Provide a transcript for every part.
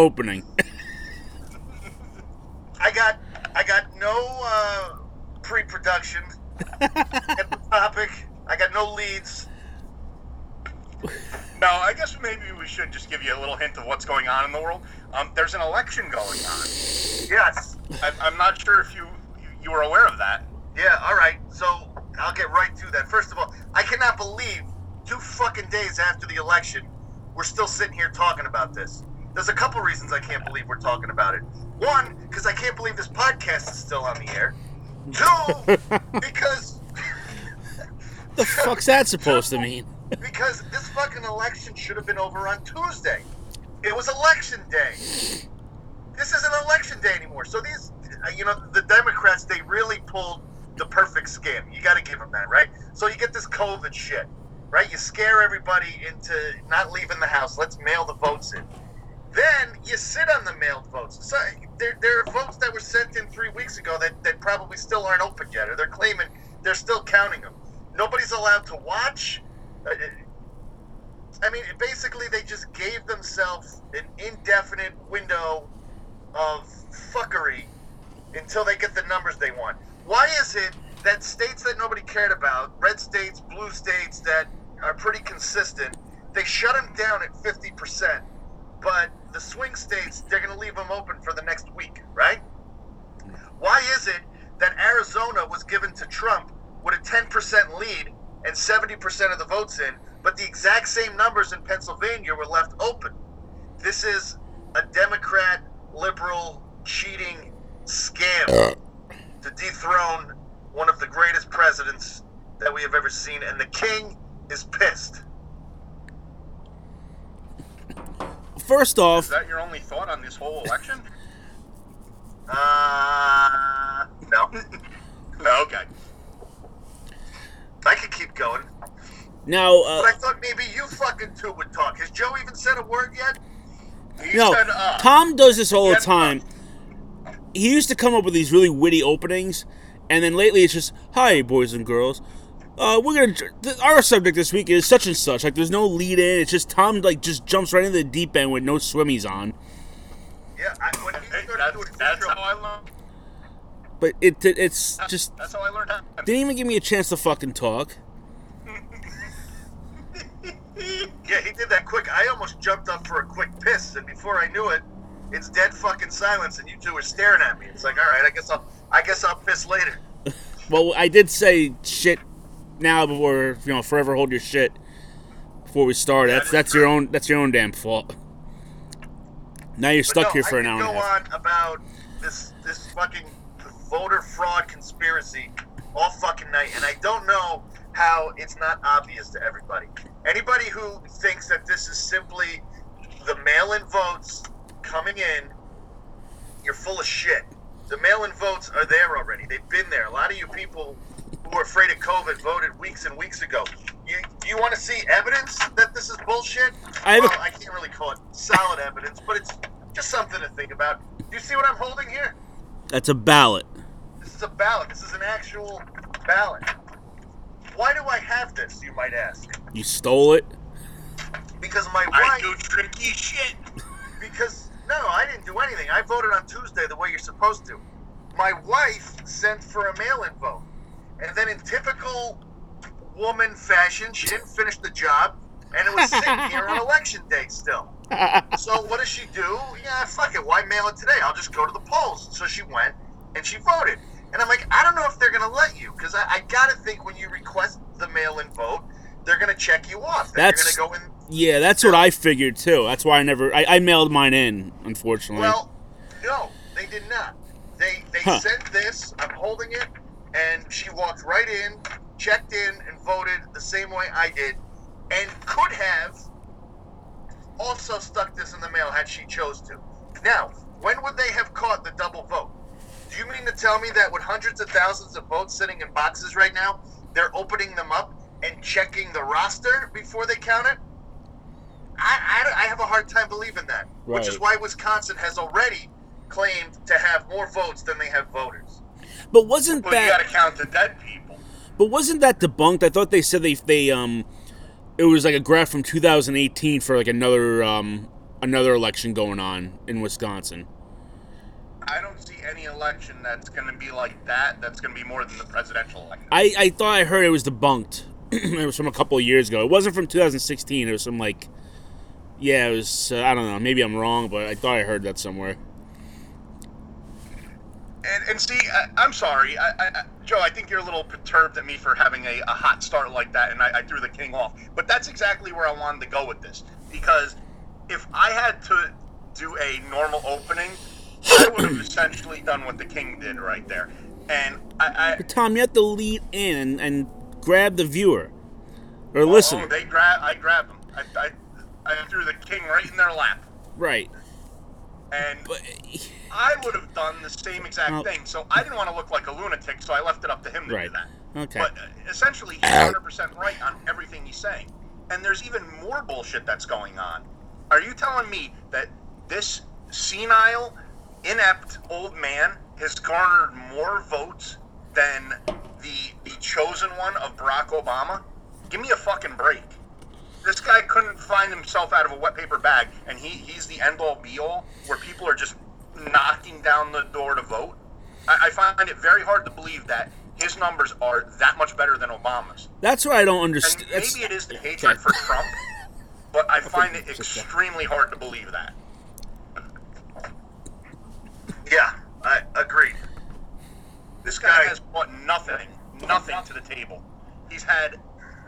opening. I got I got no uh, pre-production. Get the topic. I got no leads. No, I guess maybe we should just give you a little hint of what's going on in the world. Um, there's an election going on. Yes. I, I'm not sure if you, you you were aware of that. Yeah. All right. So I'll get right to that. First of all, I cannot believe two fucking days after the election, we're still sitting here talking about this. There's a couple reasons I can't believe we're talking about it. One, because I can't believe this podcast is still on the air. Two, because the fuck's that supposed to mean? because this fucking election should have been over on Tuesday. It was election day. This isn't election day anymore. So these, uh, you know, the Democrats, they really pulled the perfect scam. You got to give them that, right? So you get this COVID shit, right? You scare everybody into not leaving the house. Let's mail the votes in. Then you sit on the mailed votes. So there, there are votes that were sent in three weeks ago that, that probably still aren't open yet, or they're claiming they're still counting them. Nobody's allowed to watch. Uh, I mean, basically, they just gave themselves an indefinite window of fuckery until they get the numbers they want. Why is it that states that nobody cared about, red states, blue states that are pretty consistent, they shut them down at 50%, but the swing states, they're going to leave them open for the next week, right? Why is it that Arizona was given to Trump with a 10% lead and 70% of the votes in, but the exact same numbers in Pennsylvania were left open? This is a Democrat, liberal, cheating scam to dethrone one of the greatest presidents that we have ever seen, and the king is pissed. First off, Is that your only thought on this whole election? Uh, no. no, okay. I could keep going. now, uh, But I thought maybe you fucking two would talk. Has Joe even said a word yet? He no, said, uh, Tom does this all the time. He used to come up with these really witty openings, and then lately it's just, "Hi, boys and girls. Uh, we're gonna th- our subject this week is such and such. Like, there's no lead in. It's just Tom like just jumps right into the deep end with no swimmies on. Yeah, I, when he started that's, doing that's intro, how I learned. But it, it it's just That's how I learned how. didn't even give me a chance to fucking talk. yeah, he did that quick. I almost jumped up for a quick piss, and before I knew it, it's dead fucking silence, and you two are staring at me. It's like, all right, I guess I'll, I guess I'll piss later. Well, I did say shit now before you know forever hold your shit before we start. That's that's your own that's your own damn fault. Now you're stuck no, here for I an hour and a go half. on about this this fucking voter fraud conspiracy all fucking night, and I don't know how it's not obvious to everybody. Anybody who thinks that this is simply the mail-in votes coming in, you're full of shit. The mail-in votes are there already. They've been there. A lot of you people who are afraid of COVID voted weeks and weeks ago. You, do you want to see evidence that this is bullshit? I have well, I can't really call it solid evidence, but it's just something to think about. Do you see what I'm holding here? That's a ballot. This is a ballot. This is an actual ballot. Why do I have this, you might ask? You stole it. Because my wife. I do tricky shit. Because no, I didn't do anything. I voted on Tuesday the way you're supposed to. My wife sent for a mail-in vote, and then in typical woman fashion, she didn't finish the job, and it was sitting here on election day still. So what does she do? Yeah, fuck it. Why mail it today? I'll just go to the polls. So she went and she voted. And I'm like, I don't know if they're gonna let you because I, I gotta think when you request the mail-in vote, they're gonna check you off. That's- you're gonna go in Yeah, that's what I figured too. That's why I never I, I mailed mine in, unfortunately. Well, no, they did not. They they Huh. sent this. I'm holding it, and she walked right in, checked in, and voted the same way I did, and could have also stuck this in the mail had she chose to. Now, when would they have caught the double vote? Do you mean to tell me that with hundreds of thousands of votes sitting in boxes right now, they're opening them up and checking the roster before they count it? I, I, I have a hard time believing that, which is why Wisconsin has already claimed to have more votes than they have voters. But wasn't Well, you got that? to count the dead people. But wasn't that debunked? I thought they said they they um, it was like a graph from 2018 for like another um another election going on in Wisconsin. I don't see any election that's going to be like that. That's going to be more than the presidential election. I I thought I heard it was debunked. it was from a couple of years ago. It wasn't from 2016. It was some like, yeah, it was. Uh, I don't know. Maybe I'm wrong, but I thought I heard that somewhere. And, and see, I, I'm sorry, I, I, Joe. I think you're a little perturbed at me for having a, a hot start like that, and I, I threw the king off. But that's exactly where I wanted to go with this, because if I had to do a normal opening, I would have essentially done what the king did right there. And I, I Tom, you have to lead in and, and grab the viewer or oh, listen. Oh, they grab. I grabbed them. I, I, I threw the king right in their lap, Right. And But I would have done the same exact Well- thing. So I didn't want to look like a lunatic, so I left it up to him to Right. do that. okay. But uh, essentially, he's 100% right on everything he's saying. And there's even more bullshit that's going on. Are you telling me that this senile, inept old man has garnered more votes than the the chosen one of Barack Obama? Give me a fucking break. This guy couldn't find himself out of a wet paper bag, and he, he's the end all be all where people are just knocking down the door to vote. I, I find it very hard to believe that his numbers are that much better than Obama's. that's what I don't And understand. That's- maybe it is the hatred Okay. for Trump, but I find it extremely hard to believe that. Yeah, I agree. This guy has brought nothing, nothing to the table. He's had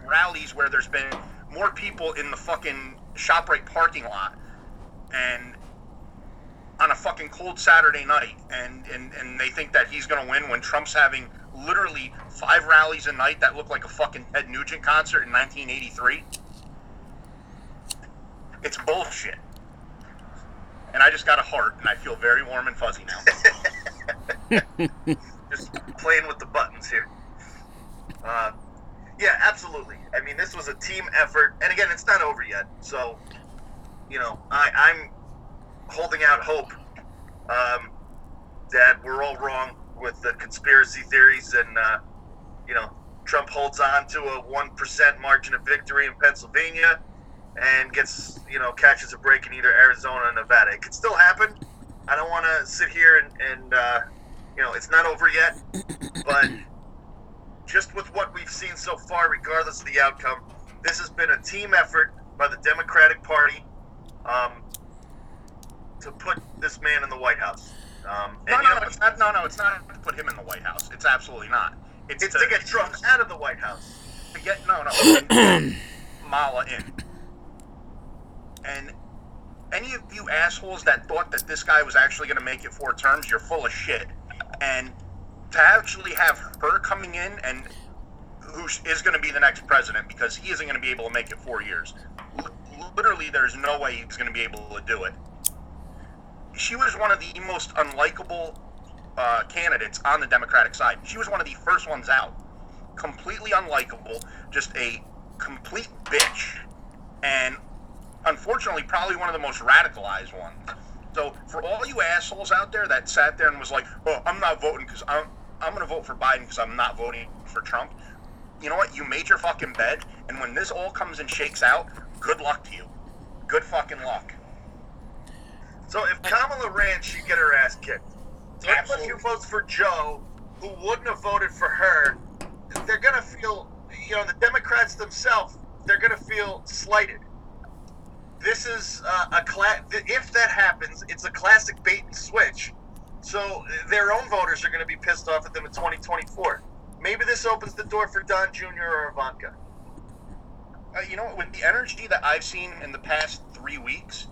rallies where there's been more people in the fucking ShopRite parking lot and on a fucking cold Saturday night and, and, and they think that he's gonna win when Trump's having literally five rallies a night that look like a fucking Ted Nugent concert in 1983. It's bullshit. And I just got a heart and I feel very warm and fuzzy now. Just playing with the buttons here. Uh, yeah, absolutely. I mean, this was a team effort, and again, it's not over yet. So, you know, I, I'm holding out hope um, that we're all wrong with the conspiracy theories, and uh, you know, Trump holds on to a one percent margin of victory in Pennsylvania, and gets you know catches a break in either Arizona or Nevada. It could still happen. I don't want to sit here and, and uh, you know, it's not over yet, but just with what we've seen so far, regardless of the outcome, this has been a team effort by the Democratic Party um, to put this man in the White House. Um, No, no, you no, know, it's not. No, no, it's not to put him in the White House. It's absolutely not. It's, it's to get Trump out of the White House. to get no, no, Mala in. And any of you assholes that thought that this guy was actually going to make it four terms, you're full of shit. And to actually have her coming in and who is going to be the next president because he isn't going to be able to make it four years. Literally, there's no way he's going to be able to do it. She was one of the most unlikable uh, candidates on the Democratic side. She was one of the first ones out. Completely unlikable, just a complete bitch, and unfortunately, probably one of the most radicalized ones. So, for all you assholes out there that sat there and was like, "Oh, I'm not voting because I'm I'm going to vote for Biden because I'm not voting for Trump," you know what? You made your fucking bed, and when this all comes and shakes out, good luck to you. Good fucking luck. So if Kamala ran, she'd get her ass kicked. Absolutely. who votes for Joe, who wouldn't have voted for her, they're gonna feel, you know, the Democrats themselves, they're gonna feel slighted. This is uh, a class. If that happens, it's a classic bait and switch. So their own voters are going to be pissed off at them in 2024. Maybe this opens the door for Don Jr. or Ivanka. Uh, you know, with the energy that I've seen in the past three weeks,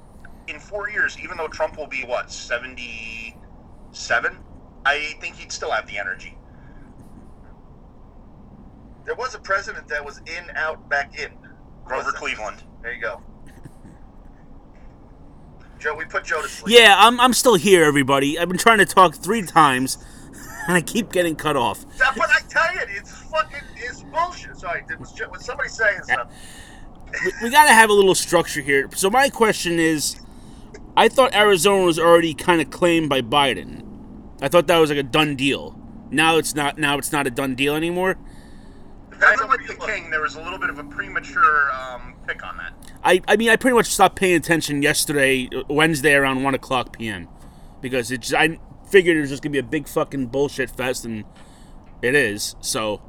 in four years, even though Trump will be what seventy-seven, I think he'd still have the energy. There was a president that was in, out, back in. Grover Cleveland. There you go. Joe, we put Joe to sleep. Yeah, I'm, I'm still here, everybody. I've been trying to talk three times, and I keep getting cut off. That- But I tell you, it's fucking it's bullshit. Sorry, was, was somebody saying something? We, we got to have a little structure here. So my question is, I thought Arizona was already kind of claimed by Biden. I thought that was like a done deal. Now it's not. Now it's not a done deal anymore. Kind of like the king, there was a little bit of a premature um, pick on that. I, I mean, I pretty much stopped paying attention yesterday, Wednesday around one o'clock p.m. because it's. I figured it was just gonna be a big fucking bullshit fest, and it is. So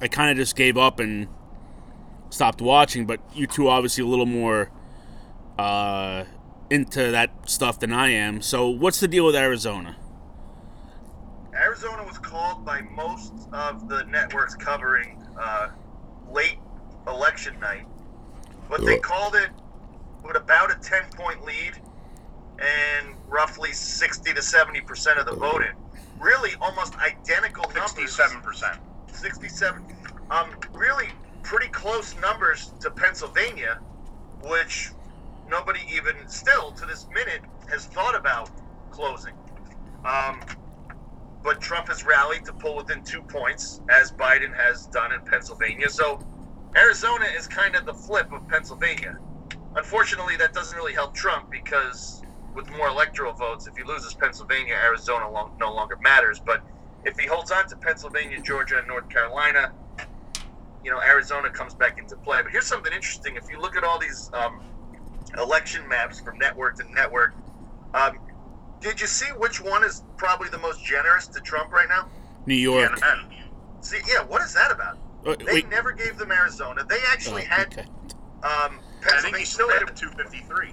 I kind of just gave up and stopped watching. But you two obviously a little more uh, into that stuff than I am. So what's the deal with Arizona? Arizona was called by most of the networks covering uh, late election night, but they called it with about a 10 point lead and roughly 60 to 70 percent of the voting. Really, almost identical numbers. Sixty-seven percent. 67. Um, really pretty close numbers to Pennsylvania, which nobody even still to this minute has thought about closing. Um, but Trump has rallied to pull within two points, as Biden has done in Pennsylvania. So Arizona is kind of the flip of Pennsylvania. Unfortunately, that doesn't really help Trump because with more electoral votes, if he loses Pennsylvania, Arizona lo- no longer matters. But if he holds on to Pennsylvania, Georgia, and North Carolina, you know, Arizona comes back into play. But here's something interesting. If you look at all these um, election maps from network to network, um, did you see which one is probably the most generous to Trump right now? New York. CNN. See, yeah, what is that about? Uh, They wait. never gave them Arizona. They actually Oh, had okay. um, I think he's still Pennsylvania. at two fifty-three.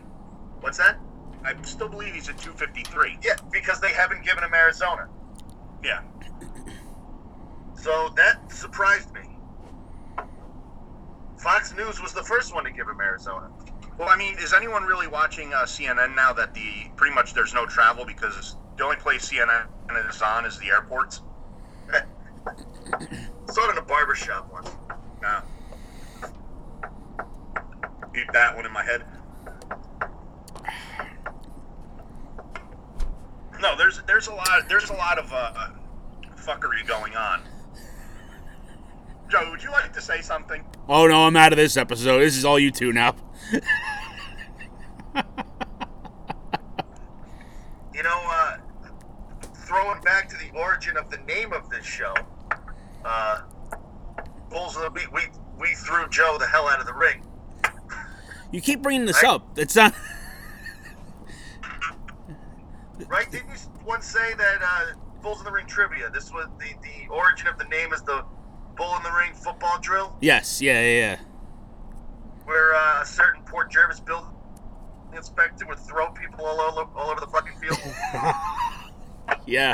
What's that? I still believe he's at two fifty-three. Yeah, because they haven't given him Arizona. Yeah. So that surprised me. Fox News was the first one to give him Arizona. Well, I mean, is anyone really watching uh, CNN now that the pretty much there's no travel because the only place CNN is on is the airports? Saw it in a barber shop once. No. Keep that one in my head. No, there's there's a lot there's a lot of uh, fuckery going on. Joe, would you like to say something? Oh no, I'm out of this episode. This is all you two now. You know, uh, throwing back to the origin of the name of this show, uh, Bulls of the Beat, we we threw Joe the hell out of the ring. You keep bringing this I- up. It's not. Right? Didn't you once say that uh, Bulls in the Ring trivia? This was the, the origin of the name is the Bull in the Ring football drill, Yes. Yeah. Yeah. Where uh, a certain Port Jervis building inspector would throw people all over, all over the fucking field. Yeah.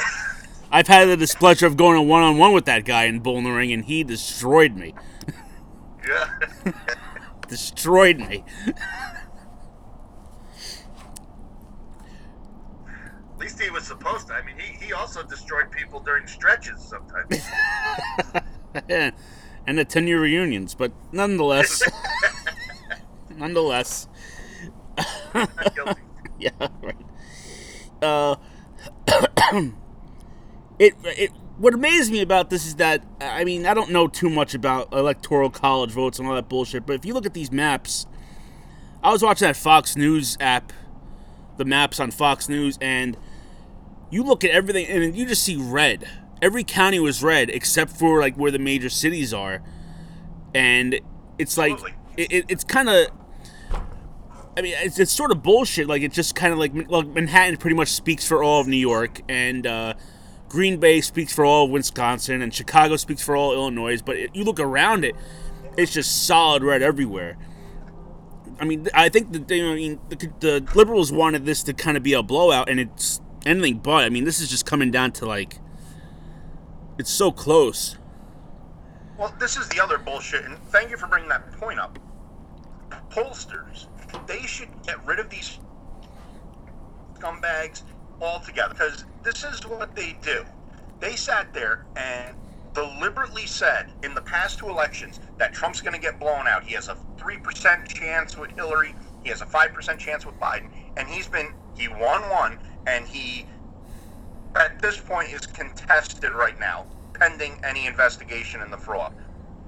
I've had the displeasure of going a one-on-one with that guy in Bull in the Ring, and he destroyed me. yeah. Destroyed me. At least he was supposed to. I mean, he, he also destroyed people during stretches sometimes. and the 10 year reunions, but nonetheless. Nonetheless. Yeah, right. Uh, it, it, what amazed me about this is that, I mean, I don't know too much about electoral college votes and all that bullshit, but if you look at these maps, I was watching that Fox News app, the maps on Fox News, and you look at everything and you just see red. Every county was red except for like where the major cities are, and it's like it, it, it's kind of. I mean, it's, it's sort of bullshit. Like it's just kind of like like Manhattan pretty much speaks for all of New York, and uh, Green Bay speaks for all of Wisconsin, and Chicago speaks for all Illinois. But it, you look around it, it's just solid red everywhere. I mean, I think that they, I mean the, the liberals wanted this to kind of be a blowout, and it's anything but. I mean, this is just coming down to like, it's so close. Well, this is the other bullshit, and thank you for bringing that point up. Pollsters, they should get rid of these scumbags altogether because this is what they do. They sat there and deliberately said in the past two elections that Trump's going to get blown out. He has a 3% chance with Hillary, he has a 5% chance with Biden, and he's been, he won one, and he, at this point, is contested right now, pending any investigation in the fraud.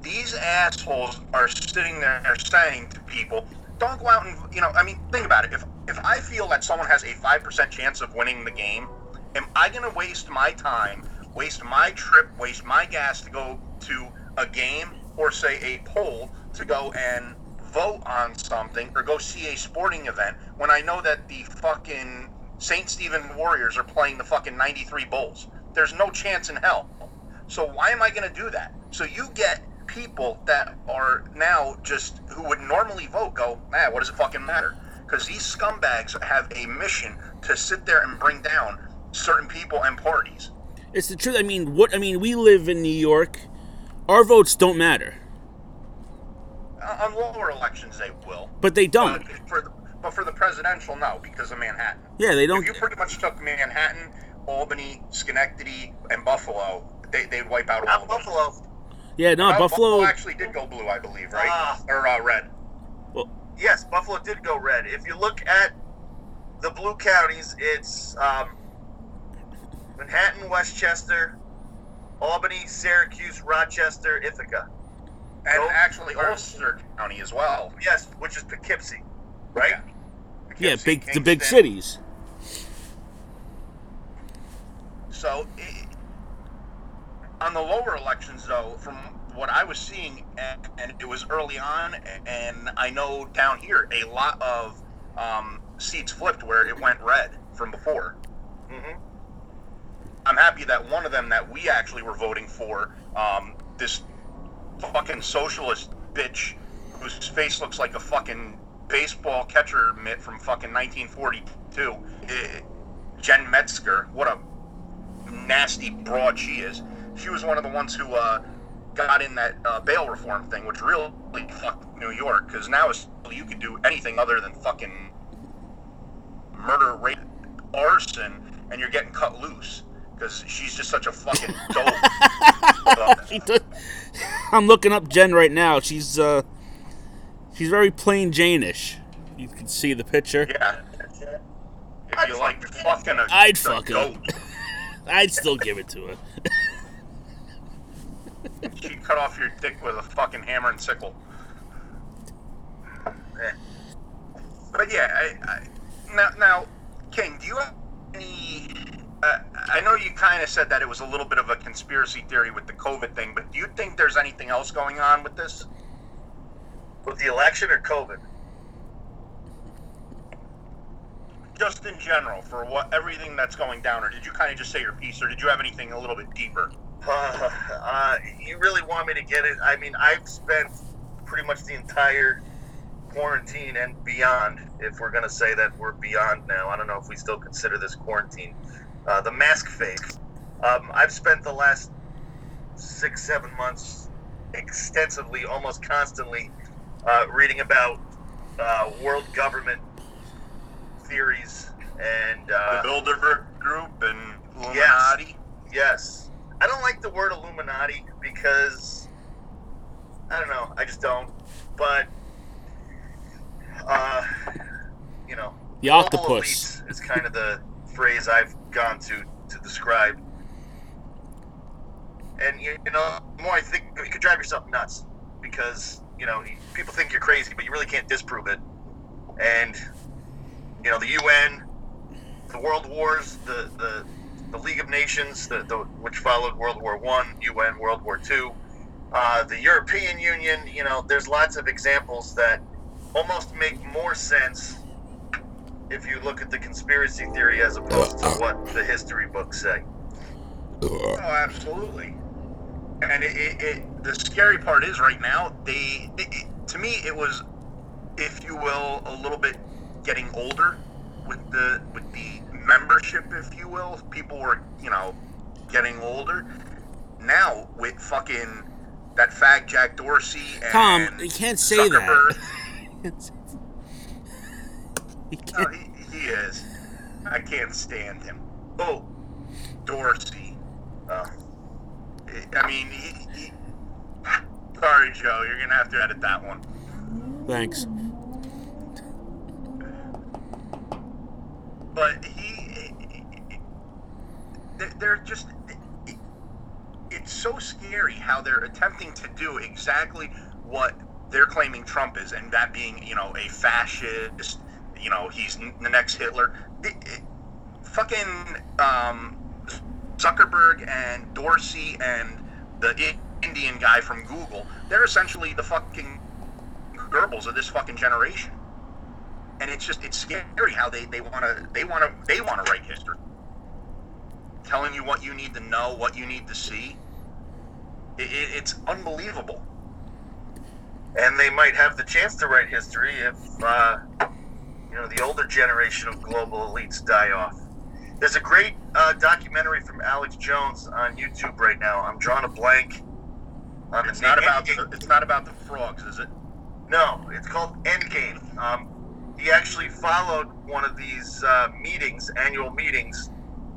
These assholes are sitting there saying to people, don't go out and you know. I mean, think about it. If if I feel that someone has a five percent chance of winning the game, am I going to waste my time, waste my trip, waste my gas to go to a game or say a poll to go and vote on something or go see a sporting event when I know that the fucking St. Stephen Warriors are playing the fucking 93 Bulls? There's no chance in hell. So why am I going to do that? So you get people that are now just who would normally vote go, man, what does it fucking matter? Because these scumbags have a mission to sit there and bring down certain people and parties. It's the truth. I mean, what? I mean, we live in New York. Our votes don't matter, Uh, On lower elections, they will. but they don't. But for the, but for the presidential, no, because of Manhattan. Yeah, they don't. you pretty much took Manhattan, Albany, Schenectady, and Buffalo, they, they'd wipe out all Not of them. Buffalo. Yeah, no, Uh, Buffalo. actually did go blue, I believe, right? Ah. or uh, red. Yes, Buffalo did go red. If you look at the blue counties, it's um, Manhattan, Westchester, Albany, Syracuse, Rochester, Ithaca. And Nope. actually Ulster County as well. Yes, which is Poughkeepsie, right? Yeah, Poughkeepsie, big the big cities. So, i on the lower elections, though, from what I was seeing, and, and it was early on, and I know down here a lot of um, seats flipped where it went red from before. Mm-hmm. I'm happy that one of them that we actually were voting for, um, this fucking socialist bitch whose face looks like a fucking baseball catcher mitt from fucking 1942, eh, Jen Metzger. What a nasty broad she is. She was one of the ones who uh, got in that uh, bail reform thing, which really fucked New York because now you could do anything other than fucking murder, rape, arson, and you're getting cut loose because she's just such a fucking dope. I'm looking up Jen right now. She's uh, she's very plain Jane-ish. You can see the picture. yeah. If you like fucking a, I'd a fuck I'd still give it to her. She'd cut off your dick with a fucking hammer and sickle. Eh. But yeah, I, I, now, now, King, do you have any? Uh, I know you kind of said that it was a little bit of a conspiracy theory with the COVID thing, but do you think there's anything else going on with this? With the election or COVID? Just in general, for what everything that's going down, or did you kind of just say your piece, or did you have anything a little bit deeper? Uh, uh, you really want me to get it? I mean, I've spent pretty much the entire quarantine and beyond, if we're going to say that we're beyond now. I don't know if we still consider this quarantine. Uh, the mask phase. Um, I've spent the last six, seven months extensively, almost constantly, uh, reading about uh, world government theories and The Bilderberg Group and Illuminati. Yes. I don't like the word Illuminati because I don't know. I just don't. But uh, you know, The octopus. is kind of the phrase I've gone to to describe. And you, you know, the more I think, you could drive yourself nuts because you know people think you're crazy, but you really can't disprove it. And you know, the UN, the World Wars, the the, the League of Nations, the, the which followed World War One, UN, World War Two, uh, the European Union. You know, there's lots of examples that almost make more sense if you look at the conspiracy theory as opposed to what the history books say. Oh, absolutely. And it, it, it, the scary part is right now, they, it, to me, it was, if you will, a little bit getting older with the with the membership, if you will. People were, you know, getting older. Now with fucking that fag Jack Dorsey and Tom, you can't say Zuckerberg, that. you No, he, he is. I can't stand him. Oh, Dorsey. uh, I mean, he, he, sorry, Joe. You're gonna have to edit that one. Thanks. But he, they're- just. It's so scary how they're attempting to do exactly what they're claiming Trump is, and that being you know a fascist, you know he's the next Hitler. It, it, fucking um, Zuckerberg and Dorsey and the Indian guy from Google, they're essentially the fucking Goebbels of this fucking generation. And it's just it's scary how they they want to they want to they want to write history, telling you what you need to know, what you need to see. It, it, it's unbelievable. and they might have the chance to write history if uh, you know the older generation of global elites die off. There's a great uh, documentary from Alex Jones on YouTube right now. I'm drawing a blank on It's not about the, it's not about the frogs, is it? No, it's called Endgame. Um, he actually followed one of these uh, meetings, annual meetings,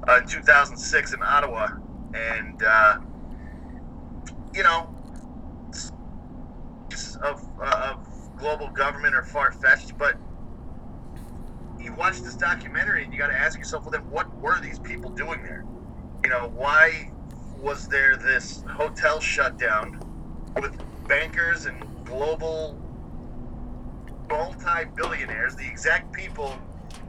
uh, in 2006 in Ottawa, and uh, you know, of uh, of global government are far fetched, but you watch this documentary and you got to ask yourself, well, then what were these people doing there? You know, why was there this hotel shutdown with bankers and global multi-billionaires, the exact people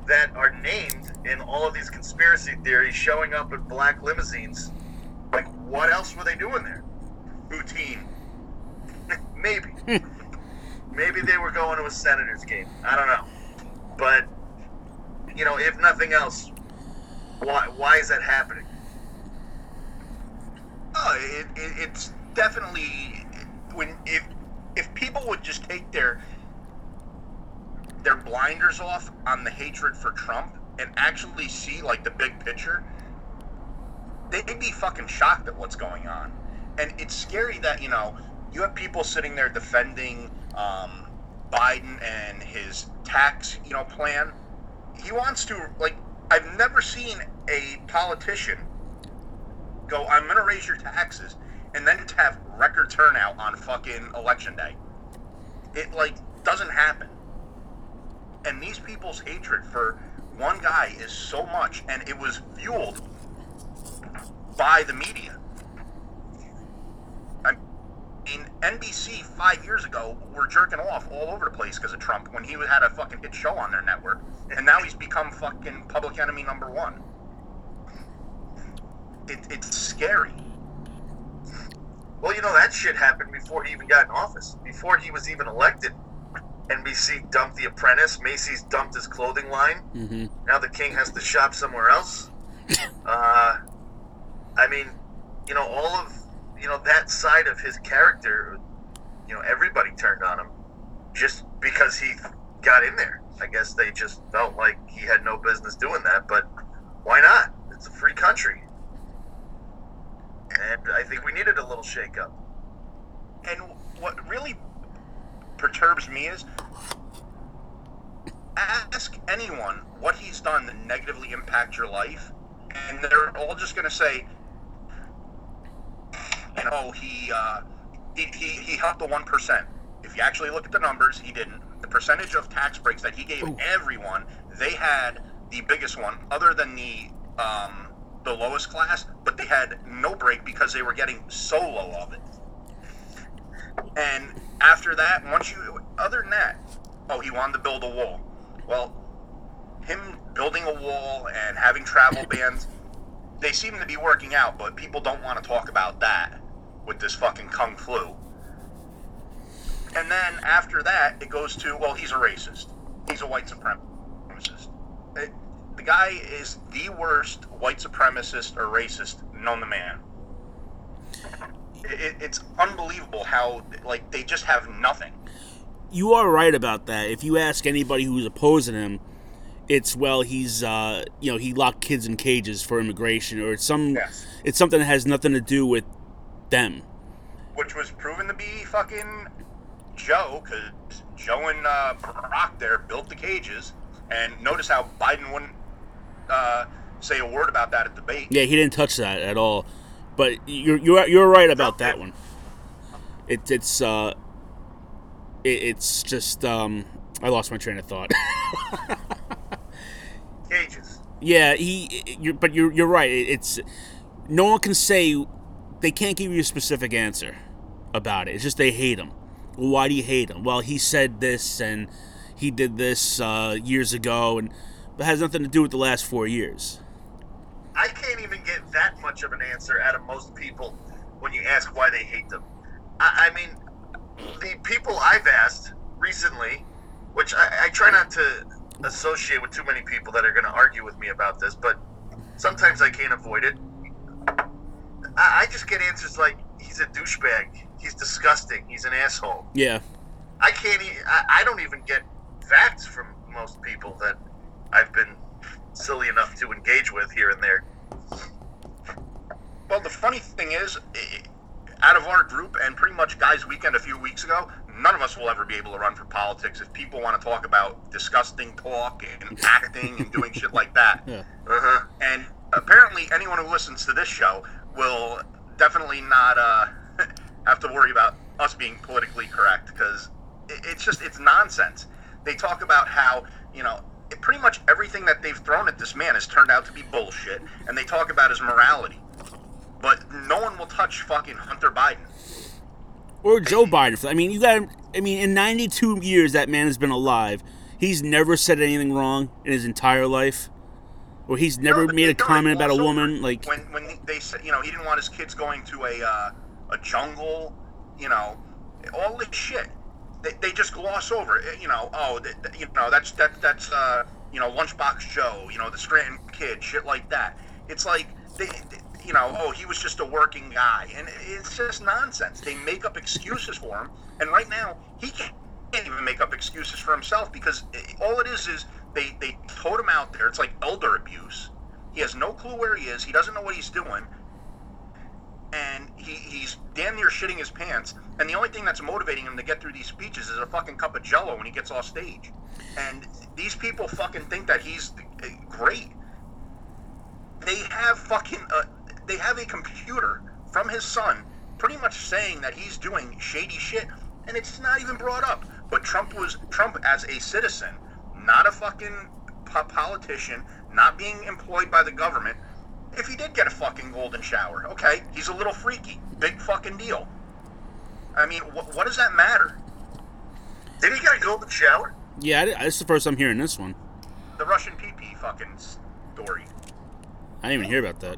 that are named in all of these conspiracy theories showing up in black limousines. Like, what else were they doing there? Routine. Maybe. Hmm. Maybe they were going to a Senators game. I don't know. But, you know, if nothing else, why, why is that happening? Oh, it, it, it's definitely when if if people would just take their their blinders off on the hatred for Trump and actually see like the big picture, they'd be fucking shocked at what's going on. And it's scary that you know you have people sitting there defending um, Biden and his tax you know plan. He wants to like I've never seen a politician go, I'm going to raise your taxes, and then have record turnout on fucking election day. It, like, doesn't happen. And these people's hatred for one guy is so much, and it was fueled by the media. I mean, NBC five years ago were jerking off all over the place because of Trump when he had a fucking hit show on their network, and now he's become fucking public enemy number one it, it's scary. Well, you know, that shit happened before he even got in office, before he was even elected. NBC dumped The Apprentice, Macy's dumped his clothing line. Mm-hmm. Now the king has to shop somewhere else. Uh, I mean, you know, all of you know that side of his character. You know, everybody turned on him just because he got in there. I guess they just felt like he had no business doing that, but why not? It's a free country, and I think we needed a little shakeup. And what really perturbs me is ask anyone what he's done to negatively impact your life, and they're all just going to say, you know, he, uh, he, he, he helped the 1%. If you actually look at the numbers, he didn't. The percentage of tax breaks that he gave Ooh. everyone, they had the biggest one, other than the um, the lowest class, but they had no break because they were getting so low of it. And after that, once you, other than that, oh, he wanted to build a wall. Well, him building a wall and having travel bans, they seem to be working out, but people don't want to talk about that with this fucking kung flu. And then after that, it goes to, well, he's a racist. He's a white supremacist. It- the guy is the worst white supremacist or racist known to man. It, it's unbelievable how, like, they just have nothing. You are right about that. If you ask anybody who's opposing him, it's well, he's uh, you know he locked kids in cages for immigration, or it's some Yes. it's something that has nothing to do with them. which was proven to be fucking Joe, because Joe and uh, Barack there built the cages, and notice how Biden wouldn't uh, say a word about that at the debate. Yeah, he didn't touch that at all. But you're you're you're right about that one. It, it's uh, it, it's just um, I lost my train of thought. Cages. yeah, he. You're, but you're you're right. It, it's no one can say they can't give you a specific answer about it. It's just they hate him, well, why do you hate him? Well, he said this and he did this uh, years ago, and it has nothing to do with the last four years. I can't even get that much of an answer out of most people when you ask why they hate them. I, I mean, the people I've asked recently, which I, I try not to associate with too many people that are going to argue with me about this, but sometimes I can't avoid it. I, I just get answers like, he's a douchebag, he's disgusting, he's an asshole. Yeah. I can't. E- I, I don't even get facts from most people that I've been silly enough to engage with here and there. Well, the funny thing is, out of our group and pretty much Guys Weekend a few weeks ago, none of us will ever be able to run for politics if people want to talk about disgusting talk and acting and doing shit like that. Yeah. Uh huh. And apparently, anyone who listens to this show will definitely not uh, have to worry about us being politically correct because it's just it's nonsense. They talk about how you know it, pretty much everything that they've thrown at this man has turned out to be bullshit, and they talk about his morality, but no one will touch fucking Hunter Biden. Or Joe Biden. I mean, you got. I mean, in 92 years that man has been alive, he's never said anything wrong in his entire life, or he's never No, made a comment about a woman. Like, when when they said you know he didn't want his kids going to a uh, a jungle, you know, all this shit. They, they just gloss over it. You know, oh, th- th- you know that's that that's uh, you know Lunchbox Joe, you know the Scranton kid, shit like that. It's like they, they- you know, oh he was just a working guy, and it's just nonsense. They make up excuses for him, and right now he can't can't even make up excuses for himself because i- all it is is they they told him out there. It's like elder abuse. He has no clue where he is. He doesn't know what he's doing, and he, he's damn near shitting his pants. And the only thing that's motivating him to get through these speeches is a fucking cup of Jello when he gets off stage. And these people fucking think that he's great. They have fucking uh, they have a computer from his son, pretty much saying that he's doing shady shit, and it's not even brought up. But Trump was Trump as a citizen, not a fucking politician, not being employed by the government. If he did get a fucking golden shower, okay, he's a little freaky, big fucking deal. I mean, wh- what does that matter? Did he get a golden shower? yeah, I- this the first I'm hearing this one. The Russian PP fucking story. I didn't even hear about that.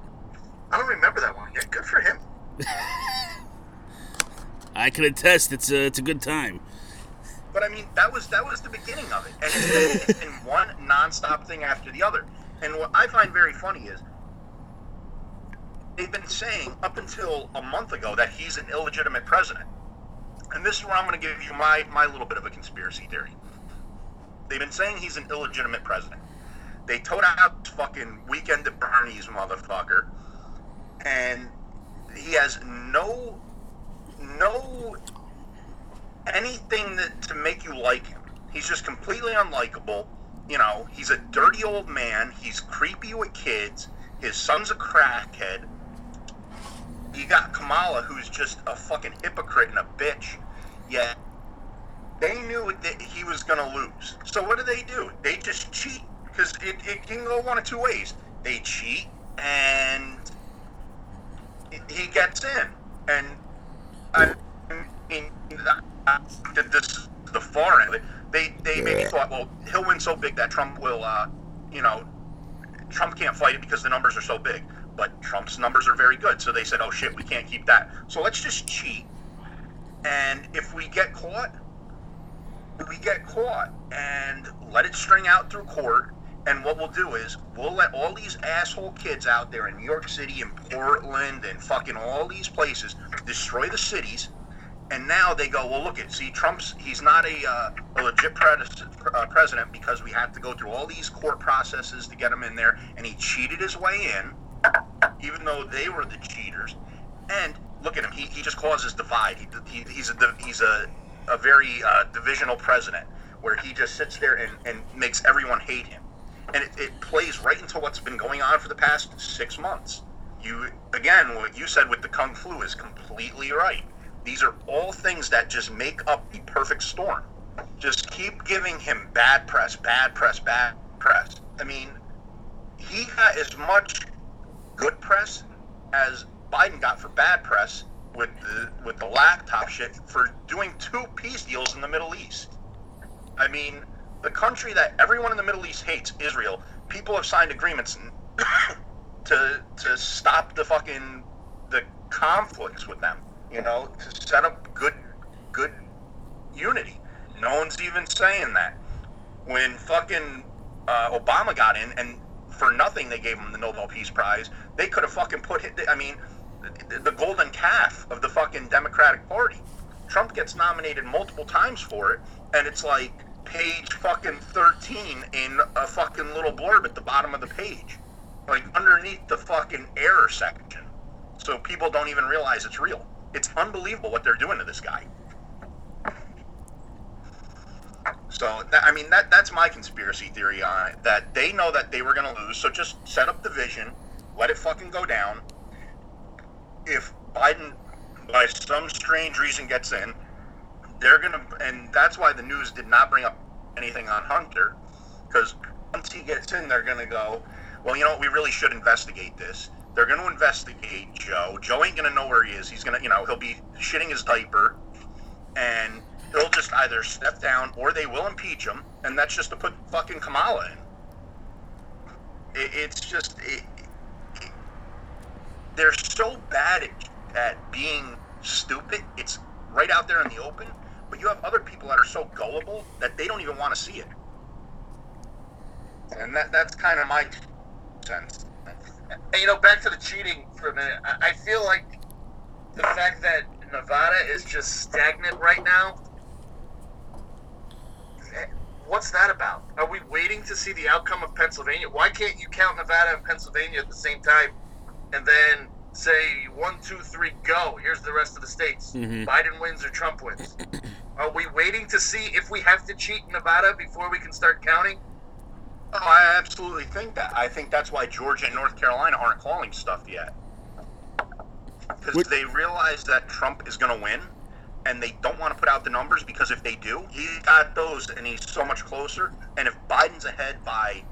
I don't remember that one. Yeah, good for him. I can attest. It's a it's a good time. But I mean, that was that was the beginning of it, and it's been, it's been one nonstop thing after the other. And what I find very funny is they've been saying up until a month ago that he's an illegitimate president. And this is where I'm going to give you my my little bit of a conspiracy theory. They've been saying he's an illegitimate president. They told out fucking weekend at Bernie's motherfucker, and he has no no anything that, to make you like him. He's just completely unlikable. You know, he's a dirty old man. He's creepy with kids. His son's a crackhead. You got Kamala, who's just a fucking hypocrite and a bitch. Yet they knew that he was going to lose. So what do they do? They just cheat because it, it can go one of two ways. They cheat and he gets in. And I mean, uh, this the far end. They they maybe thought, well, he'll win so big that Trump will, uh, you know, Trump can't fight it because the numbers are so big. But Trump's numbers are very good, so they said, oh shit, we can't keep that. So let's just cheat. And if we get caught, we get caught and let it string out through court. And what we'll do is we'll let all these asshole kids out there in New York City and Portland and fucking all these places destroy the cities. And now they go, well, look at see Trump's he's not a, uh, a legit pres- uh, president because we have to go through all these court processes to get him in there, and he cheated his way in, even though they were the cheaters. And look at him, he, he just causes divide. He, he, he's a he's a a very uh, divisional president where he just sits there and, and makes everyone hate him. And it, it plays right into what's been going on for the past six months. You again, what you said with the kung flu is completely right. These are all things that just make up the perfect storm. Just keep giving him bad press, bad press, bad press. I mean, he got as much good press as Biden got for bad press with the with the laptop shit for doing two peace deals in the Middle East. I mean, the country that everyone in the Middle East hates, Israel. People have signed agreements to to stop the fucking the conflicts with them. You know, to set up good good unity. No one's even saying that. When fucking uh, Obama got in, and for nothing they gave him the Nobel Peace Prize. They could have fucking put. It. I mean, the, the golden calf of the fucking Democratic Party. Trump gets nominated multiple times for it, and it's like page fucking 13 in a fucking little blurb at the bottom of the page. Like underneath the fucking error section. So people don't even realize it's real. It's unbelievable what they're doing to this guy. So that, I mean that that's my conspiracy theory on it. That they know that they were going to lose, so just set up the vision, let it fucking go down. If Biden, by some strange reason, gets in, they're gonna, and that's why the news did not bring up anything on Hunter, because once he gets in, they're gonna go, well, you know what, we really should investigate this. They're gonna investigate Joe. Joe ain't gonna know where he is. He's gonna, you know, he'll be shitting his diaper, and he'll just either step down or they will impeach him, and that's just to put fucking Kamala in. It, it's just it, they're so bad at, at being stupid. It's right out there in the open, but you have other people that are so gullible that they don't even want to see it. And that that's kind of my sense. And you know, back to the cheating for a minute. I, I feel like the fact that Nevada is just stagnant right now. What's that about? Are we waiting to see the outcome of Pennsylvania? Why can't you count Nevada and Pennsylvania at the same time, and then say one, two, three, go? Here's the rest of the states. Mhm. Biden wins or Trump wins. Are we waiting to see if we have to cheat Nevada before we can start counting? Oh, I absolutely think that. I think that's why Georgia and North Carolina aren't calling stuff yet. Because they realize that Trump is going to win, and they don't want to put out the numbers because if they do, he got those and he's so much closer. And if Biden's ahead by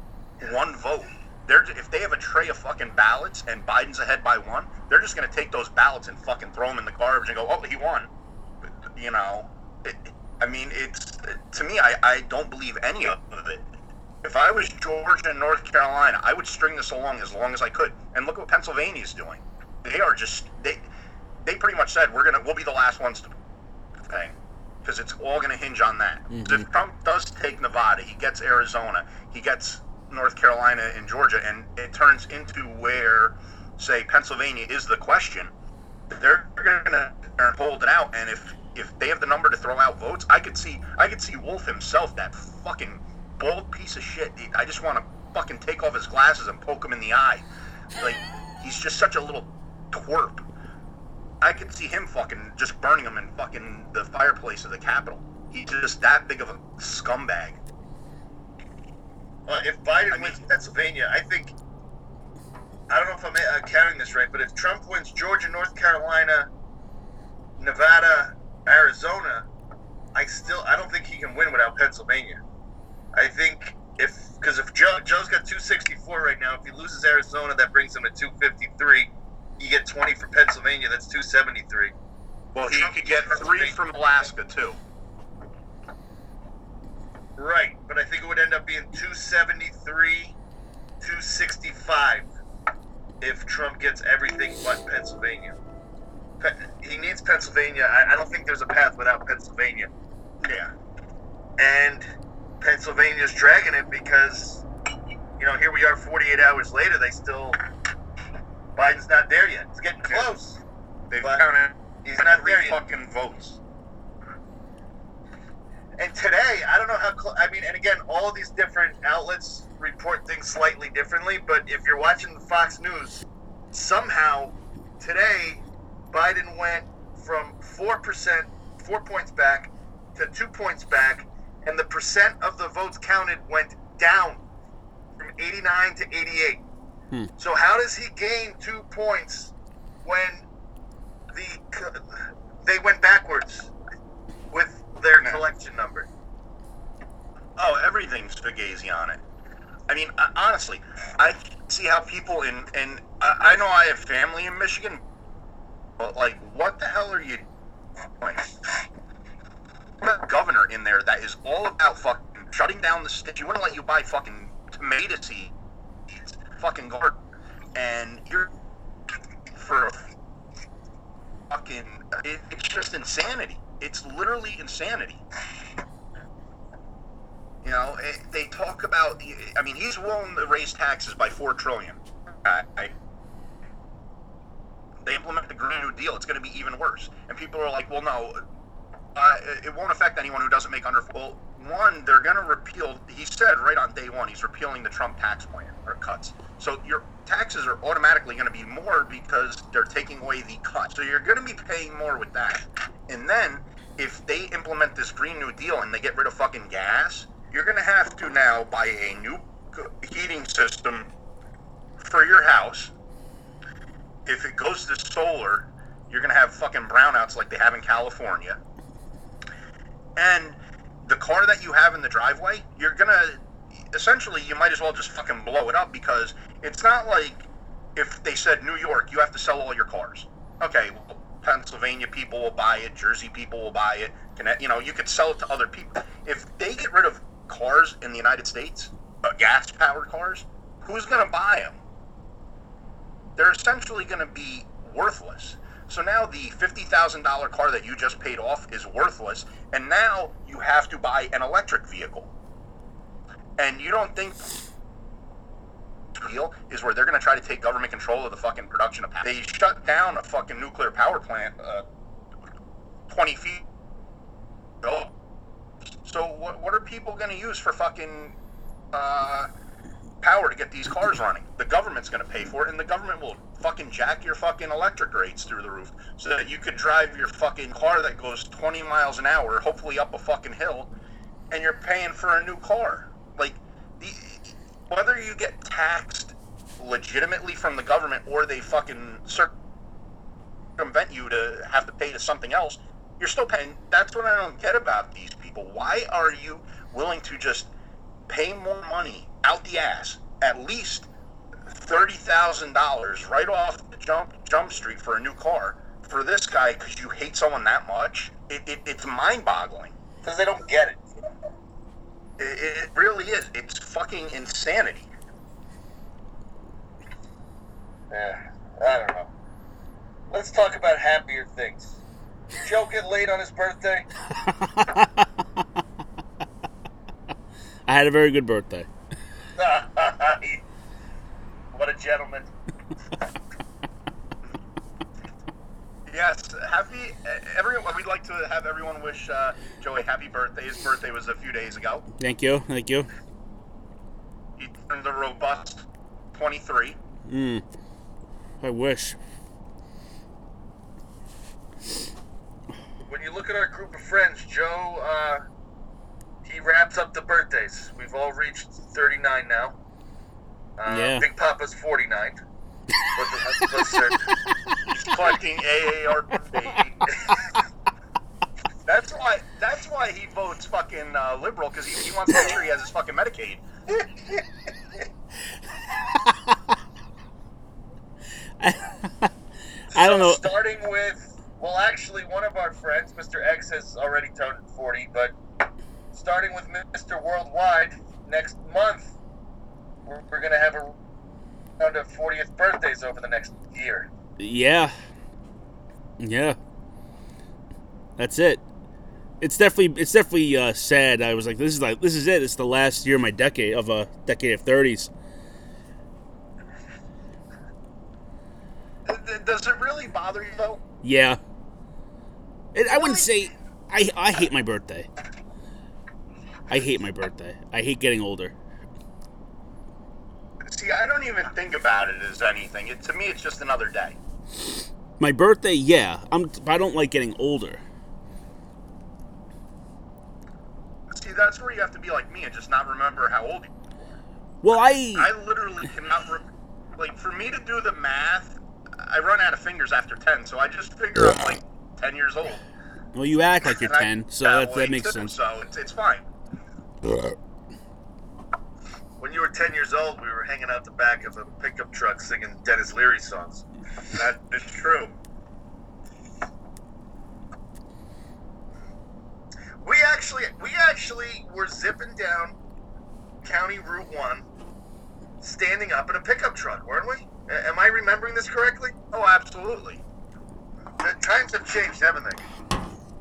one vote, they're if they have a tray of fucking ballots and Biden's ahead by one, they're just going to take those ballots and fucking throw them in the garbage and go, oh, he won. You know, it, I mean, it's to me, I, I don't believe any of it. If I was Georgia and North Carolina, I would string this along as long as I could. And look what Pennsylvania's doing. They are just they they pretty much said we're gonna we'll be the last ones to pay because it's all gonna hinge on that. Mm-hmm. 'Cause If Trump does take Nevada, he gets Arizona, he gets North Carolina and Georgia, and it turns into where, say, Pennsylvania is the question. They're gonna hold it out, and if if they have the number to throw out votes, I could see I could see Wolf himself, that fucking bald piece of shit. I just want to fucking take off his glasses and poke him in the eye. Like he's just such a little twerp. I could see him fucking just burning him in fucking the fireplace of the Capitol. He's just that big of a scumbag. Well, if Biden I mean- wins Pennsylvania, I think I don't know if I'm uh, counting this right, but if Trump wins Georgia, North Carolina, Nevada, Arizona, I still I don't think he can win without Pennsylvania. I think if because if Joe Joe's got 264 right now, if he loses Arizona, that brings him to 253. You get 20 for Pennsylvania, that's 273. Well, he could get three from Alaska too. Right, but I think it would end up being 273, 265 if Trump gets everything but Pennsylvania. He needs Pennsylvania. I, I don't think there's a path without Pennsylvania. Yeah. And Pennsylvania's dragging it because, you know, here we are 48 hours later. They still, Biden's not there yet. It's getting close. They've counted He's not there yet. fucking votes. And today, I don't know how. Cl- I mean, and again, all these different outlets report things slightly differently. But if you're watching the Fox News, somehow today, Biden went from four percent, four points back, to two points back, and the percent of the votes counted went down from 89 to 88. Hmm. So how does he gain two points when the they went backwards with their collection number? Oh, everything's Fugazi on it. I mean, uh, honestly, I see how people in and I I know I have family in Michigan, But like, what the hell are you doing? A governor in there that is all about fucking shutting down the state. You want to let you buy fucking tomato seeds, fucking garden, and you're for fucking. It, it's just insanity. It's literally insanity. You know, it, they talk about. I mean, he's willing to raise taxes by four trillion. I, I, they implement the Green New Deal, it's going to be even worse. And people are like, well, no, uh, it won't affect anyone who doesn't make under. Well, one, they're going to repeal. He said right on day one, he's repealing the Trump tax plan or cuts. So your taxes are automatically going to be more because they're taking away the cut. So you're going to be paying more with that. And then if they implement this Green New Deal and they get rid of fucking gas, you're going to have to now buy a new heating system for your house. If it goes to solar, you're going to have fucking brownouts like they have in California. And the car that you have in the driveway, you're to essentially you might as well just fucking blow it up because it's not like if they said New York, you have to sell all your cars. Okay, well, Pennsylvania people will buy it, Jersey people will buy it. You know, you could sell it to other people. If they get rid of cars in the United States, uh, gas powered cars, who's going to buy them? They're essentially going to be worthless. So now the $50,000 car that you just paid off is worthless, and now you have to buy an electric vehicle. And you don't think deal is where they're going to try to take government control of the fucking production of power. They shut down a fucking nuclear power plant uh, 20 feet. So what, what are people going to use for fucking uh, power to get these cars running? The government's going to pay for it, and the government will fucking jack your fucking electric rates through the roof so that you could drive your fucking car that goes 20 miles an hour, hopefully up a fucking hill, and you're paying for a new car. Like, the, whether you get taxed legitimately from the government or they fucking circumvent you to have to pay to something else, you're still paying. That's what I don't get about these people. Why are you willing to just pay more money out the ass, at least thirty thousand dollars right off the jump jump street for a new car for this guy because you hate someone that much? It, it, it's mind boggling because they don't get it. It, it really is. It's fucking insanity. Yeah, I don't know. Let's talk about happier things. Joe get laid on his birthday? I had a very good birthday. what a gentleman. yes, happy. Everyone, we'd like to have everyone wish uh, Joe a happy birthday. His birthday was a few days ago. Thank you, thank you. He turned a robust twenty-three. Mm. I wish. When you look at our group of friends, Joe, uh, wraps up the birthdays. We've all reached 39 now. Uh, Yeah. Big Papa's 49. But the of He's collecting AARP. that's why. That's why he votes fucking uh, liberal because he, he wants to make sure he has his fucking Medicaid. I don't know. Starting with, well, actually, one of our friends, Mr. X, has already turned 40, but starting with Mr. Worldwide next month, we're, we're going to have a round of 40th birthdays over the next year. Yeah. Yeah. That's it. It's definitely it's definitely uh, sad. I was like, this is like this is it. It's the last year of my decade of a decade of thirties. Th- th- Does it really bother you though? Yeah. It, I wouldn't say I I hate my birthday. I hate my birthday. I hate getting older. See, I don't even think about it as anything. It, to me, it's just another day. My birthday, yeah. I'm. I don't like getting older. See, that's where you have to be like me and just not remember how old you. Are. Well, I I literally cannot. Re- like for me to do the math, I run out of fingers after ten. So I just figure I'm like ten years old. well, you act like you're ten, so that that, that makes sense. So it's it's fine. When you were 10 years old, we were hanging out the back of a pickup truck singing Denis Leary songs. That is true. We actually, we actually were zipping down County Route One, standing up in a pickup truck, weren't we? A- am I remembering this correctly? Oh, absolutely. The times have changed, haven't they?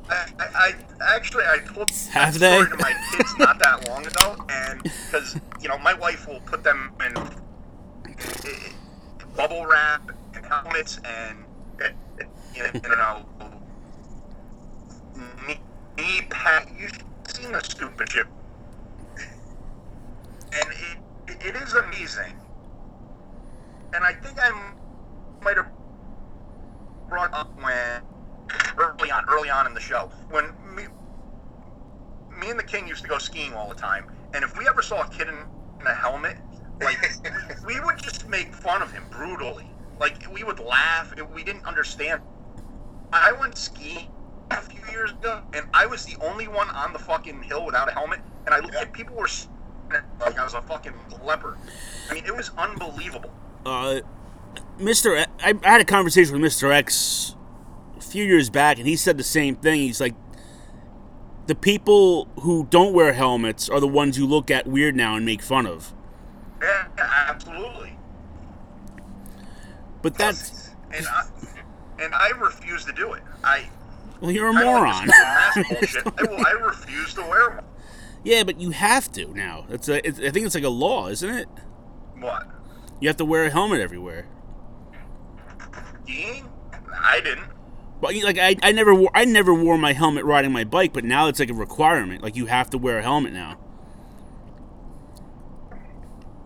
I, I, I actually I told Have that story they? to my kids not that long ago, and because you know my wife will put them in bubble wrap and helmets and you know knee, knee pad. You've seen the stupid shit, and it, it is amazing. And I think I might have brought up when early on, early on in the show, when me, me and the King used to go skiing all the time, and if we ever saw a kid in, in a helmet, like we, we would just make fun of him brutally. Like we would laugh. It, we didn't understand. I went skiing a few years ago, and I was the only one on the fucking hill without a helmet, and I looked at people were like I was a fucking leopard. I mean, it was unbelievable. uh, Mr. I had a conversation with Mr. X a few years back, and he said the same thing. He's like, the people who don't wear helmets are the ones you look at weird now and make fun of. Yeah, absolutely. But that's and I, and I refuse to do it. I well, you're a I moron. this mask bullshit. I, will, I refuse to wear one. yeah, but you have to now. It's a. It's, I think it's like a law, isn't it? What? You have to wear a helmet everywhere. I didn't. But like I, I never wore I never wore my helmet riding my bike, but now it's like a requirement. Like you have to wear a helmet now.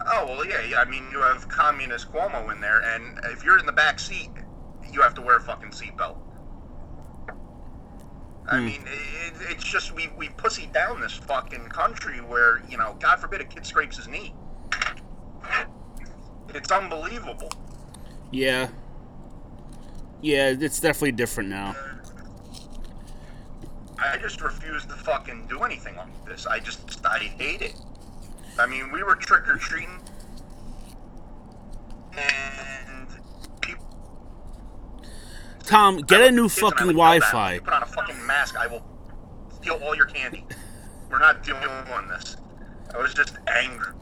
Oh well, yeah. yeah, I mean, you have communist Cuomo in there, and if you're in the back seat, you have to wear a fucking seatbelt. I Hmm. mean, it, it's just we we pussy down this fucking country where you know, God forbid, a kid scrapes his knee. It's unbelievable. Yeah. Yeah, it's definitely different now. I just refuse to fucking do anything like this. I just I hate it. I mean, we were trick or treating, and people. Tom, get a new kids and I fucking would yell at them, Wi-Fi. Put on a fucking mask, I will steal all your candy. We're not doing on this. I was just angry.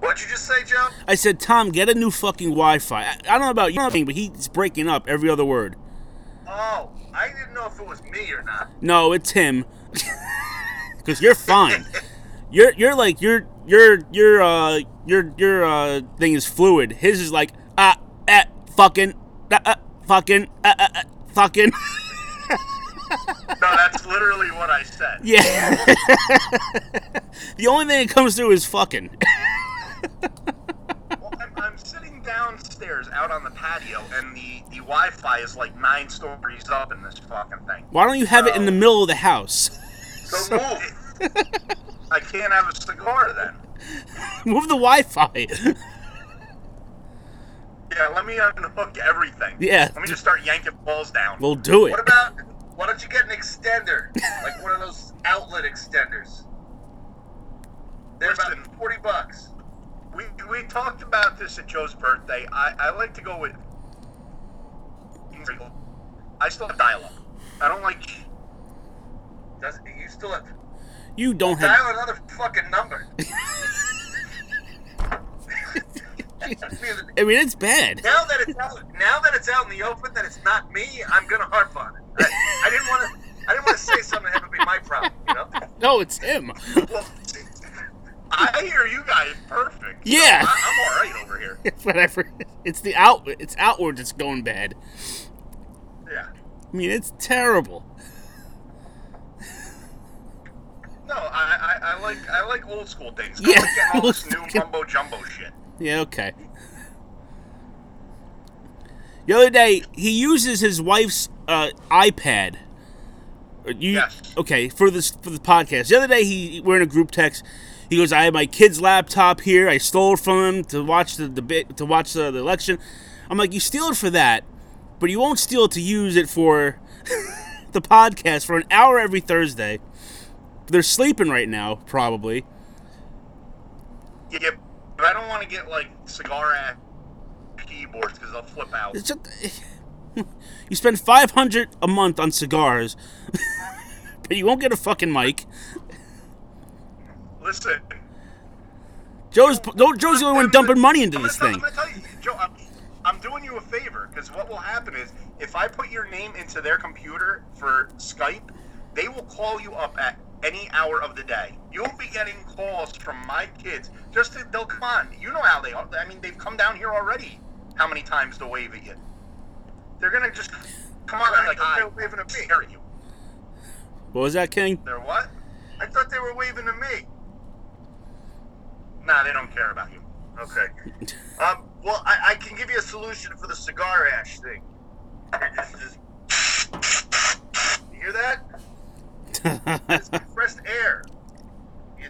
What'd you just say, Joe? I said, Tom, get a new fucking Wi-Fi. I, I don't know about you, but he's breaking up every other word. Oh, I didn't know if it was me or not. No, it's him. Because you're fine. You're you're like your your your uh your your uh thing is fluid. His is like ah uh, fucking uh, uh, fucking uh, uh, uh, fucking. No, that's literally what I said. Yeah. the only thing that comes through is fucking. Well, I'm, I'm sitting downstairs out on the patio, and the, the Wi-Fi is like nine stories up in this fucking thing. Why don't you have it in the middle of the house? So move. I can't have a cigar then. Move the Wi-Fi. Yeah, let me unhook everything. Yeah. Let me just start yanking balls down. we'll do it. What about? Why don't you get an extender, like one of those outlet extenders? They're Listen. about forty bucks. We, we talked about this at Joe's birthday. I, I like to go with. I still have dial-up. I don't like. Does you still have You don't have. dial another fucking number? I mean, it's bad. now that it's out, now that it's out in the open, that it's not me, I'm gonna harp on it. I, I didn't want to. I didn't want to say something that would be my problem. You know. No, it's him. Well, I hear you guys perfect. Yeah. I, I'm all right over here. Whatever. It's the out. It's outward that's going bad. Yeah. I mean, it's terrible. No, I, I, I like I like old school things. I Yeah, like getting all this new mumbo jumbo shit. Yeah, okay. The other day, he uses his wife's uh, iPad. Uh, You, Yes. Okay, for this for the podcast. The other day, he we're in a group text. He goes, "I have my kid's laptop here. I stole it from him to watch the debate, to watch the, the election." I'm like, "You steal it for that, but you won't steal it to use it for the podcast for an hour every Thursday." They're sleeping right now, probably. Yeah, but I don't want to get like cigar ass keyboards because they'll flip out. It's just, you spend five hundred a month on cigars, but you won't get a fucking mic. Listen, Joe's no, Joe's the only one dumping money into this thing. I'm gonna tell you, Joe, I'm, I'm doing you a favor because what will happen is if I put your name into their computer for Skype, they will call you up at any hour of the day. You'll be getting calls from my kids. Just to, they'll come on. You know how they are. I mean, they've come down here already. How many times to wave at you? They're gonna just come on I like thought they were waving at me. stare you. What was that, King? They're what? I thought they were waving to me. Nah, they don't care about you. Okay. Um, well, I, I can give you a solution for the cigar ash thing. Just- you hear that? It's compressed air. You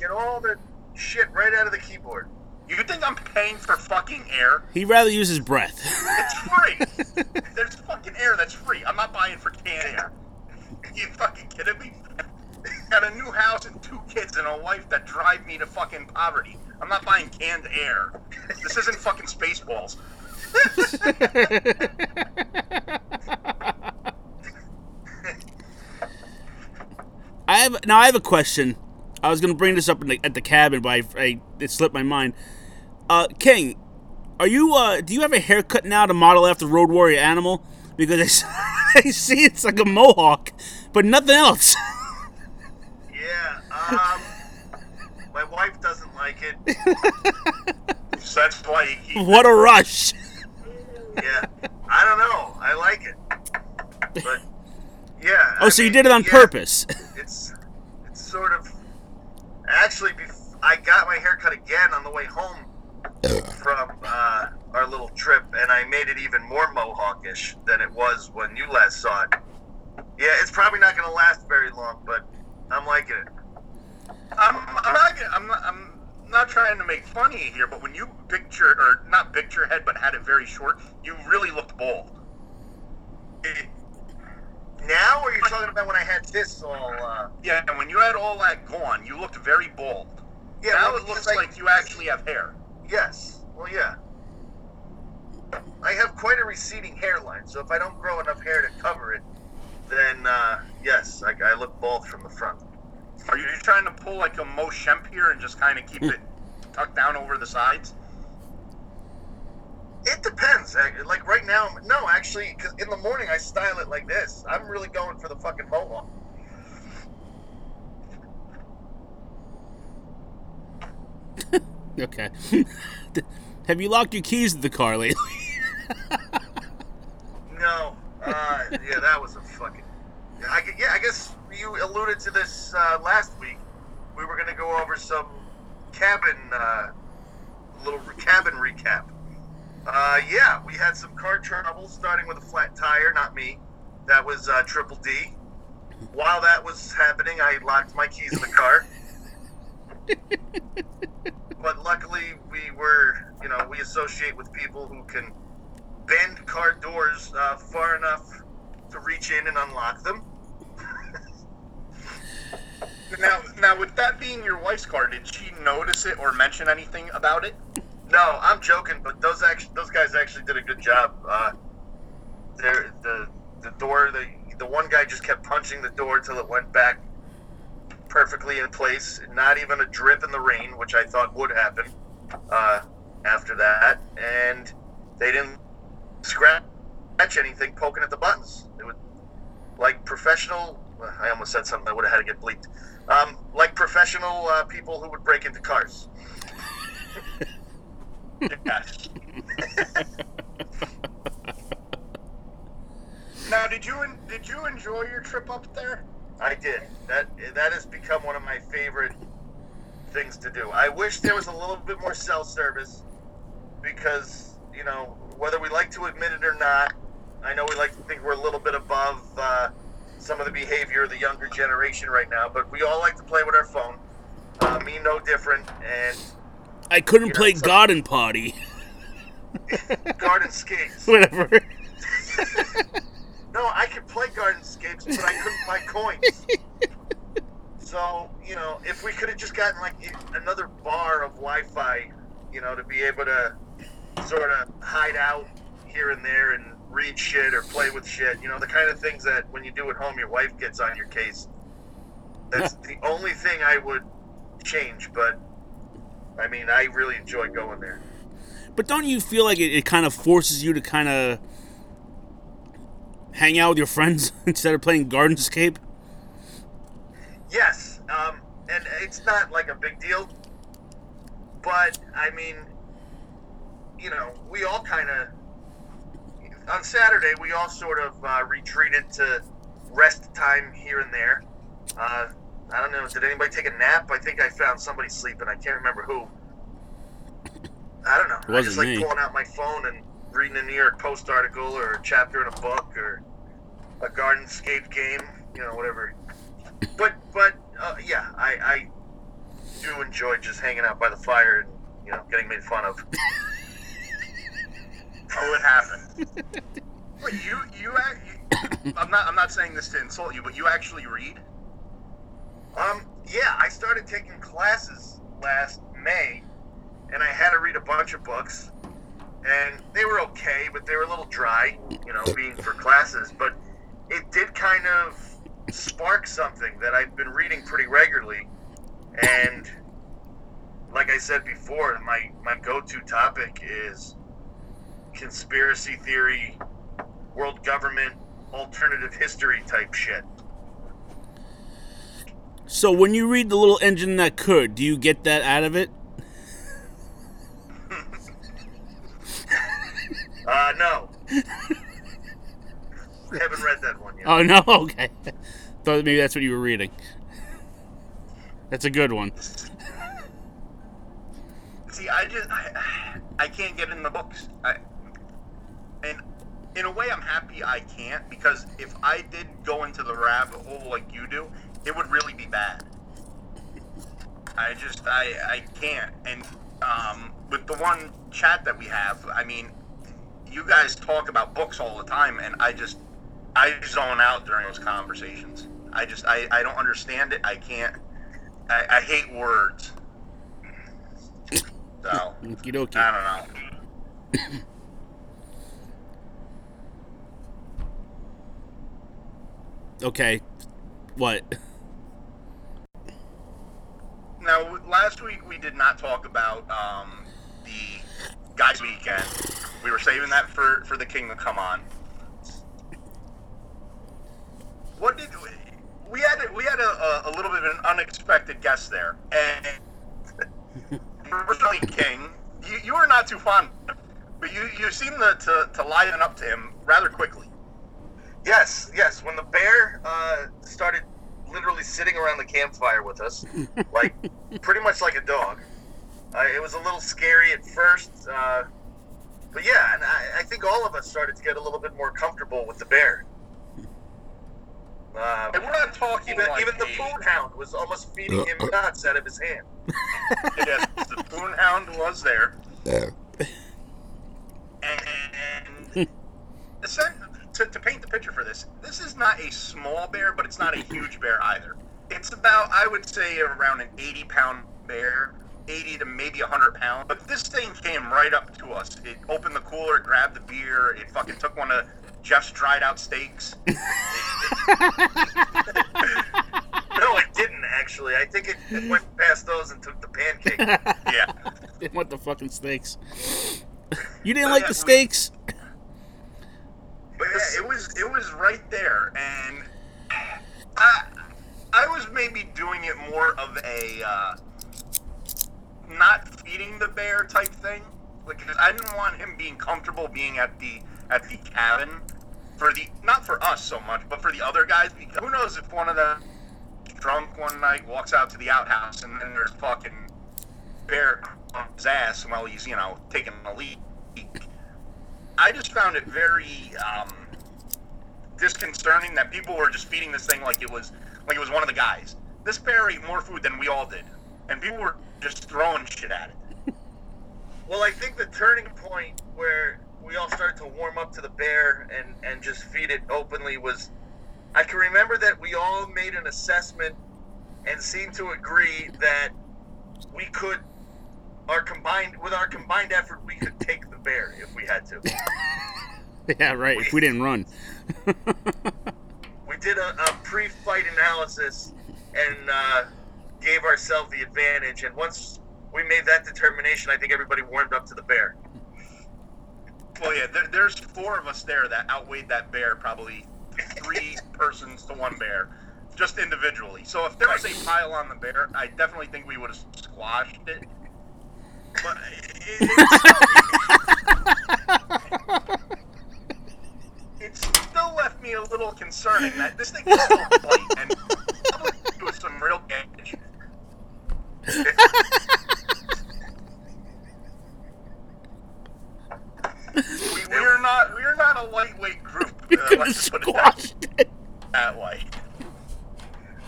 get all the shit right out of the keyboard. You think I'm paying for fucking air? He'd rather use his breath. It's free. There's fucking air that's free. I'm not buying for canned air. You fucking kidding me? Got a new house and two kids and a wife that drive me to fucking poverty. I'm not buying canned air. This isn't fucking Spaceballs. I have now. I have a question. I was gonna bring this up the, at the cabin, but I, I it slipped my mind. Uh, King, are you? Uh, do you have a haircut now to model after Road Warrior Animal? Because I see it's like a mohawk, but nothing else. Um, my wife doesn't like it. So that's why you keep. what a rush! Yeah. I don't know. I like it. But yeah. Oh, I so you did it on yeah, purpose? It's it's sort of actually. Bef- I got my hair cut again on the way home from uh, our little trip, and I made it even more mohawkish than it was when you last saw it. Yeah, it's probably not going to last very long, but I'm liking it. I'm, I'm not. I'm not. I'm not trying to make fun of you here, but when you picture or not picture head, but had it very short, you really looked bald. It, Now, or are you talking about when I had this all? Uh, yeah, and when you had all that gone, you looked very bald. yeah, now well, it looks I- like you actually have hair. Yes. Well, yeah. I have quite a receding hairline, so if I don't grow enough hair to cover it, then uh, yes, I, I look bald from the front. Are you trying to pull like a Mo Shemp here and just kind of keep it tucked down over the sides? It depends. Like right now, no, actually, because in the morning I style it like this. I'm really going for the fucking mohawk. Okay. have you locked your keys to the car lately? No, uh, yeah, that was a fucking. I, yeah, I guess you alluded to this uh, last week. We were going to go over some cabin, uh, little cabin recap. Uh, yeah, we had some car trouble, starting with a flat tire. Not me. That was uh, Triple D. While that was happening, I locked my keys in the car. but luckily, we were, you know, we associate with people who can bend car doors uh, far enough to reach in and unlock them. Now, now with that being your wife's car, did she notice it or mention anything about it? No, I'm joking, but those actually, those guys actually did a good job. Uh, the the door, the the one guy just kept punching the door till it went back perfectly in place, not even a drip in the rain, which I thought would happen uh, after that, and they didn't scratch anything poking at the buttons. It would like professional. I almost said something I would have had to get bleeped. Um, like professional uh, people who would break into cars. Yes. now, did you en- did you enjoy your trip up there? I did. That that has become one of my favorite things to do. I wish there was a little bit more cell service because you know whether we like to admit it or not, I know we like to think we're a little bit above uh, some of the behavior of the younger generation right now, but we all like to play with our phone. Uh, me no different, and I couldn't You know, play Garden Party. garden skates. Whatever. No, I could play Gardenscapes, but I couldn't buy coins. So, you know, if we could have just gotten like another bar of Wi-Fi, you know, to be able to sort of hide out here and there and read shit or play with shit, you know, the kind of things that when you do at home, your wife gets on your case. That's the only thing I would change. But I mean, I really enjoy going there. But don't you feel like it, it kind of forces you to kind of hang out with your friends instead of playing Gardenscape? Yes, um, and it's not like a big deal, but I mean, you know, we all kind of on Saturday we all sort of uh, retreated to rest time here and there. Uh, I don't know. Did anybody take a nap? I think I found somebody sleeping. I can't remember who. I don't know. It wasn't just like me. pulling out my phone and reading a New York Post article or a chapter in a book or a Gardenscape game. You know, whatever. But but uh, yeah, I, I do enjoy just hanging out by the fire and you know getting made fun of. Oh, it happened. Wait, you you, you I'm not I'm not saying this to insult you, but you actually read. Um, yeah, I started taking classes last May, and I had to read a bunch of books, and they were okay, but they were a little dry, you know, being for classes. But it did kind of spark something that I've been reading pretty regularly, and like I said before, my my go-to topic is conspiracy theory, world government, alternative history type shit. So when you read the little engine that could, do you get that out of it? Uh, no. haven't read that one yet. Oh no, okay. Thought maybe that's what you were reading. That's a good one. See, I just I, I can't get in the books. I, and in a way, I'm happy I can't because if I did go into the rabbit hole like you do, it would really be bad. I just I I can't. And um, with the one chat that we have, I mean, you guys talk about books all the time, and I just I zone out during those conversations. I just I, I don't understand it. I can't. I, I hate words. So I don't know. Okay. What? Now, last week we did not talk about um, the guys' weekend. We were saving that for for the king to come on. What did we? We had we had a, a, a little bit of an unexpected guest there, and personally, King, you, you were not too fond, but you you seemed to, to to liven up to him rather quickly. Yes, yes. When the bear uh, started literally sitting around the campfire with us, like pretty much like a dog, uh, it was a little scary at first. Uh, but yeah, and I, I think all of us started to get a little bit more comfortable with the bear. Uh, And we're not talking even like even the a- poon hound was almost feeding him nuts out of his hand. Yes, the Poonhound was there. Yeah. And essen- to, to paint the picture for this, this is not a small bear, but it's not a huge bear either. It's about, I would say, around an 80 pound bear, 80 to maybe 100 pounds. But this thing came right up to us. It opened the cooler, grabbed the beer, it fucking took one of Jeff's dried out steaks. No, it didn't actually. I think it, it went past those and took the pancake. Yeah. They want the fucking steaks. You didn't like the steaks? But yeah, it was it was right there, and I I was maybe doing it more of a uh, not feeding the bear type thing, because I didn't want him being comfortable being at the at the cabin for the not for us so much, but for the other guys. Because who knows if one of them drunk one night walks out to the outhouse and then there's fucking bear on his ass while he's you know taking a leak. I just found it very um, disconcerting that people were just feeding this thing like it was like it was one of the guys. This bear ate more food than we all did, and people were just throwing shit at it. Well, I think the turning point where we all started to warm up to the bear and, and just feed it openly was I can remember that we all made an assessment and seemed to agree that we could our combined with our combined effort we could take the bear if we had to. Yeah, right. If we didn't run. We did a, a pre-fight analysis and uh, gave ourselves the advantage. And once we made that determination, I think everybody warmed up to the bear. Well, yeah, there, there's four of us there that outweighed that bear probably three persons to one bear, just individually. So if there was a pile on the bear, I definitely think we would have squashed it. But it, it, still left me a little concerning that this thing can still bite and probably do some real damage. we, we're not we're not a lightweight group. We uh, let's put it that, it. that way.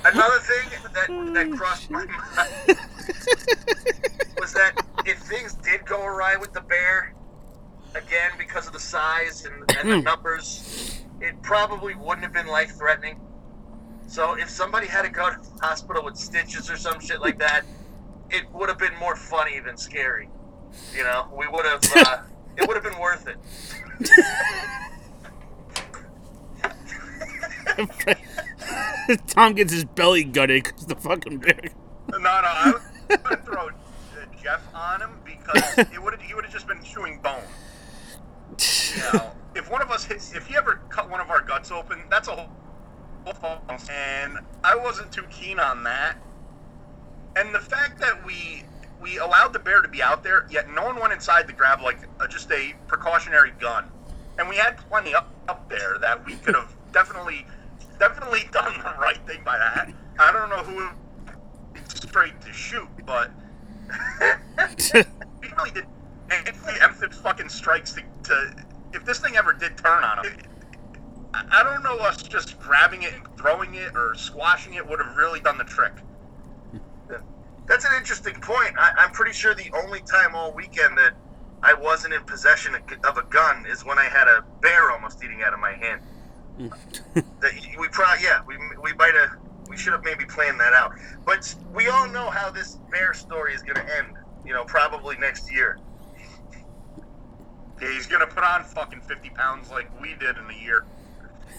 Another thing that, that crossed my mind was that if things did go awry with the bear, again because of the size and, and the numbers, it probably wouldn't have been life threatening. So if somebody had to go to the hospital with stitches or some shit like that, it would have been more funny than scary. You know, we would have. Uh, it would have been worth it. Tom gets his belly gutted because the fucking bear. No, no, I was gonna throw Jeff on him because it would he would have just been chewing bone. Know, if one of us hits, if he ever cut one of our guts open, that's a whole. whole and I wasn't too keen on that. And the fact that we we allowed the bear to be out there, yet no one went inside to grab like a, just a precautionary gun, and we had plenty up up there that we could have definitely definitely done the right thing by that. I don't know who straight to shoot, but we really did. And if fucking strikes to, to, if this thing ever did turn on him, I don't know us just grabbing it and throwing it or squashing it would have really done the trick. That's an interesting point. I, I'm pretty sure the only time all weekend that I wasn't in possession of a gun is when I had a bear almost eating out of my hand. That we probably yeah we we might have we should have maybe planned that out. But we all know how this bear story is going to end. You know, probably next year. Yeah, he's gonna put on fucking 50 pounds like we did in a year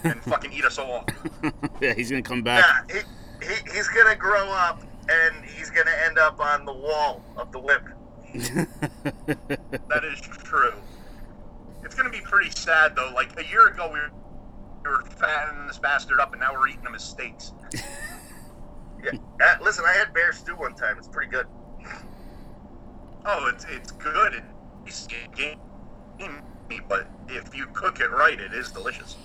and fucking eat us all. yeah, he's gonna come back. Yeah, he, he, he's going to grow up and he's going to end up on the wall of the whip. That is true. It's gonna be pretty sad though. Like a year ago, we were, we were fattening this bastard up, and now we're eating him as steaks. Yeah. Uh, listen, I had bear stew one time. It's pretty good. Oh, it's it's good. It- It's game, but if you cook it right, it is delicious.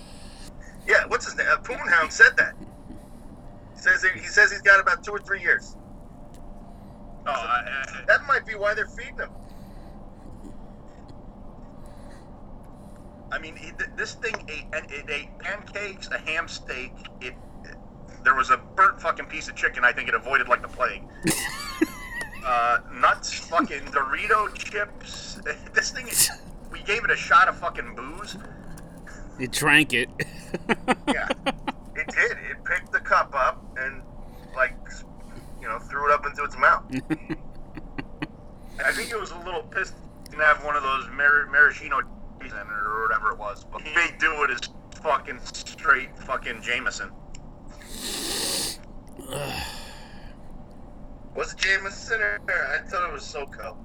Yeah, what's his name? Uh, Poonhound said that. He says he, he says he's got about two or three years. Oh, I, I, That might be why they're feeding him. I mean, he, this thing ate and it ate pancakes, a ham steak. It there was a burnt fucking piece of chicken. I think it avoided like the plague. uh, nuts, fucking Dorito chips. This thing, is, we gave it a shot of fucking booze. It drank it. Yeah, it did. It picked the cup up and like, you know, threw it up into its mouth. I think it was a little pissed to have one of those mar- maraschino cheese in it or whatever it was. But he may do it as fucking straight fucking Jameson. Was it Jameson or I thought it was SoCo?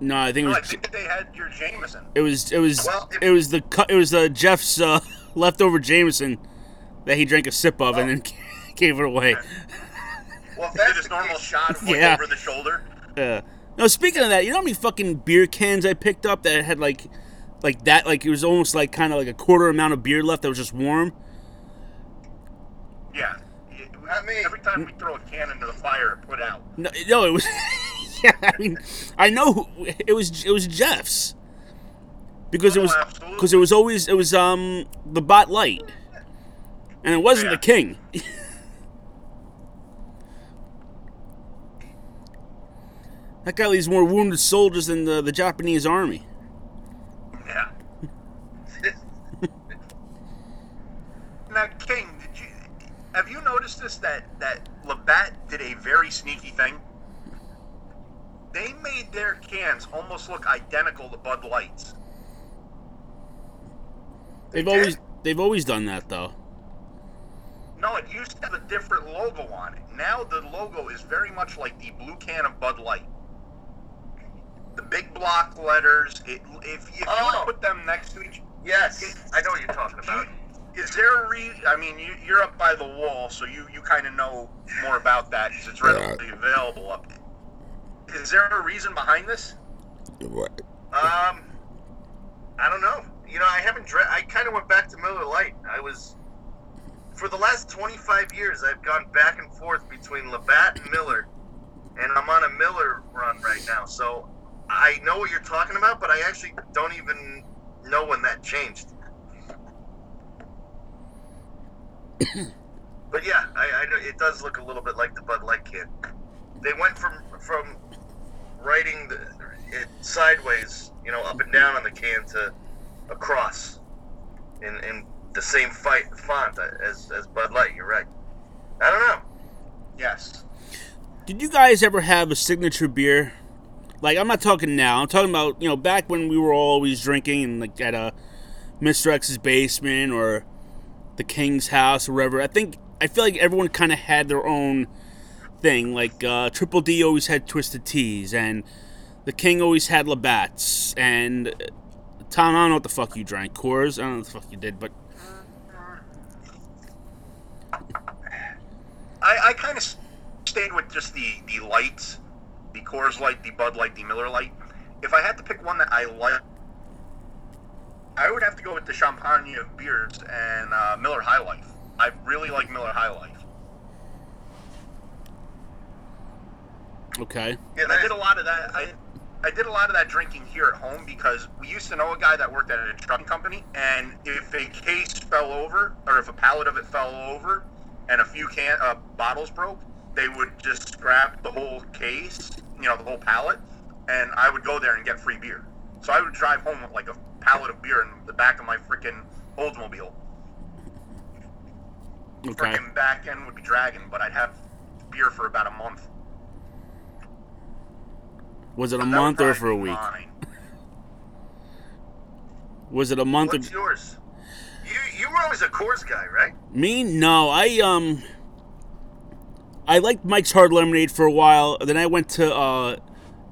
no, I think it No, I was. think they had your Jameson. It was. It was. Well, if- It was the. cu- It was uh, Jeff's uh, leftover Jameson that he drank a sip of and then gave it away. Well, if Did that's his the normal case, shot like Yeah. over the shoulder. Yeah. No, speaking of that, you know how many fucking beer cans I picked up that had like, like that, like it was almost like kind of like a quarter amount of beer left that was just warm. Yeah. I mean, Every time we throw a can into the fire, it put out. No, no, it was. yeah, I mean, I know who, it was. It was Jeff's because it Oh, was because it was always it was um the Bud Light, and it wasn't Yeah. the King. that guy leaves more wounded soldiers than the, the Japanese army. Yeah. now, King, did you have you noticed this that that Labatt did a very sneaky thing? They made their cans almost look identical to Bud Lights. They've did? always they've always done that though. No, it used to have a different logo on it. Now the logo is very much like the blue can of Bud Light. The big block letters. It, if, if you Oh. were to put them next to each, Yes, I know what you're talking about. Is there a re? I mean, you, you're up by the wall, so you you kind of know more about that because it's readily available up. Is there a reason behind this? Right. Um, I don't know. You know, I haven't. Dra- I kind of went back to Miller Lite. I was for the last 25 years. I've gone back and forth between Labatt and Miller, and I'm on a Miller run right now. So I know what you're talking about, but I actually don't even know when that changed. But yeah, I, I know it does look a little bit like the Bud Light can. They went from from writing the, it sideways, you know, up and down on the can to across in, in the same fight font as, as Bud Light. You're right. I don't know. Yes. Did you guys ever have a signature beer? Like I'm not talking now. I'm talking about you know back when we were always drinking and like at a Mr. X's basement or the King's house or wherever. I think I feel like everyone kind of had their own thing. Like uh, Triple D always had Twisted Teas, and the King always had Labatt's, and uh, Tom. I don't know what the fuck you drank. Coors. I don't know what the fuck you did, but I, I kind of stayed with just the the lights, the Coors Light, the Bud Light, the Miller Lite. If I had to pick one that I like, I would have to go with the Champagne of beers and uh, Miller High Life. I really like Miller High Life. okay. Yeah, I did a lot of that. I I did a lot of that drinking here at home because we used to know a guy that worked at a trucking company, and if a case fell over or if a pallet of it fell over, and a few can uh, bottles broke, they would just scrap the whole case, you know, the whole pallet, and I would go there and get free beer. So I would drive home with like a pallet of beer in the back of my freaking Oldsmobile. Okay. Freaking back end would be dragging, but I'd have beer for about a month. Was it a month or for a week? mine. Was it a month What's yours? You you were always a Coors guy, right? Me? No, I um I liked Mike's Hard Lemonade for a while. Then I went to uh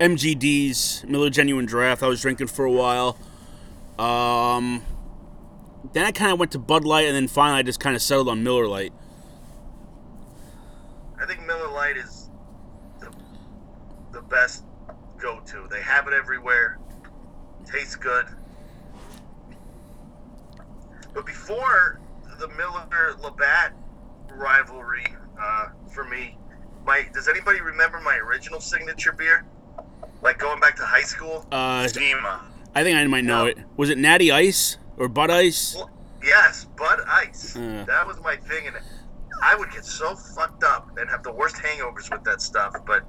MGD's Miller Genuine Draft. I was drinking for a while. Um then I kind of went to Bud Light and then finally I just kind of settled on Miller Lite. I think Miller Lite is the, the best go-to. They have it everywhere. Tastes good. But before the Miller Labatt rivalry, uh, for me, my does anybody remember my original signature beer? Like going back to high school? Uh Zima. I think I might know No. it. Was it Natty Ice or Bud Ice? Well, yes, Bud Ice. Uh. That was my thing, and I would get so fucked up and have the worst hangovers with that stuff. But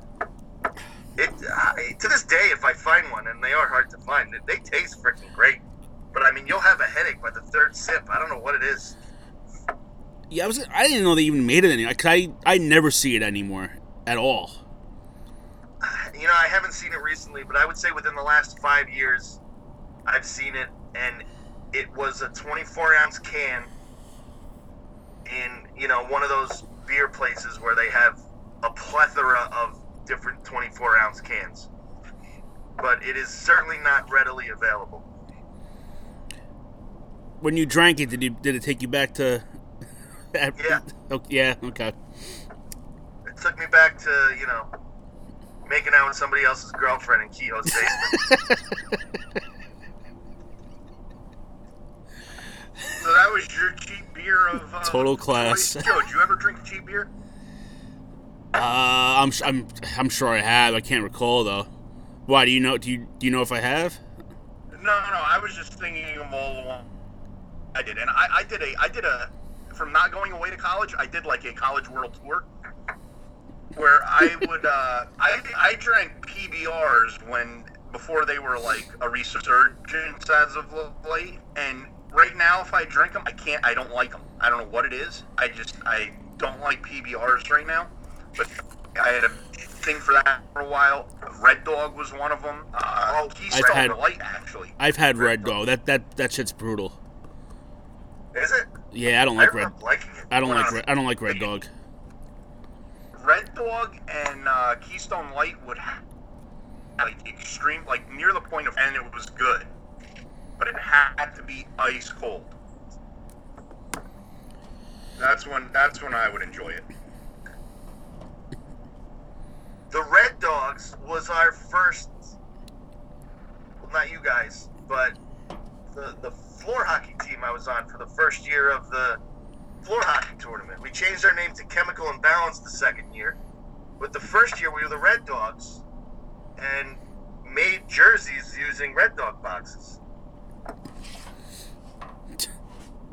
it I, to this day, if I find one, and they are hard to find, they, they taste freaking great. But I mean, you'll have a headache by the third sip. I don't know what it is. Yeah, I was I didn't know they even made it anymore. 'cause I I never see it anymore at all. You know, I haven't seen it recently, but I would say within the last five years, I've seen it, and it was a 24 ounce can in you know one of those beer places where they have a plethora of different 24 ounce cans. But it is certainly not readily available. When you drank it, did you did it take you back to? Yeah. Oh, yeah. Okay. It took me back to you know making out with somebody else's girlfriend in Kehoe's basement. So that was your cheap beer of uh, Total class. Joe, did you ever drink cheap beer? Uh, I'm I'm I'm sure I have. I can't recall though. Why do you know? Do you do you know if I have? No, no, I was just thinking of all the one I did, and I, I did a, I did a, from not going away to college, I did like a college world tour, where I would, uh, I, I drank PBRs when before they were like a resurgence as of late, and right now if I drink them, I can't, I don't like them. I don't know what it is. I just, I don't like PBRs right now, but I had a thing for that for a while. Red Dog was one of them. Uh, Oh, Keystone I've had- Light actually. I've had Red Dog. That that that shit's brutal. Is it? Yeah, I don't I like red. it. I don't like Red, I don't like Red Dog. Red Dog and uh, Keystone Light would have like extreme, like near the point of, and it was good, but it had to be ice cold. That's when that's when I would enjoy it. The Red Dogs was our first. Well, not you guys, but the the floor hockey team I was on for the first year of the floor hockey tournament. We changed our name to Chemical Imbalance the second year. But the first year we were the Red Dogs, and made jerseys using Red Dog boxes.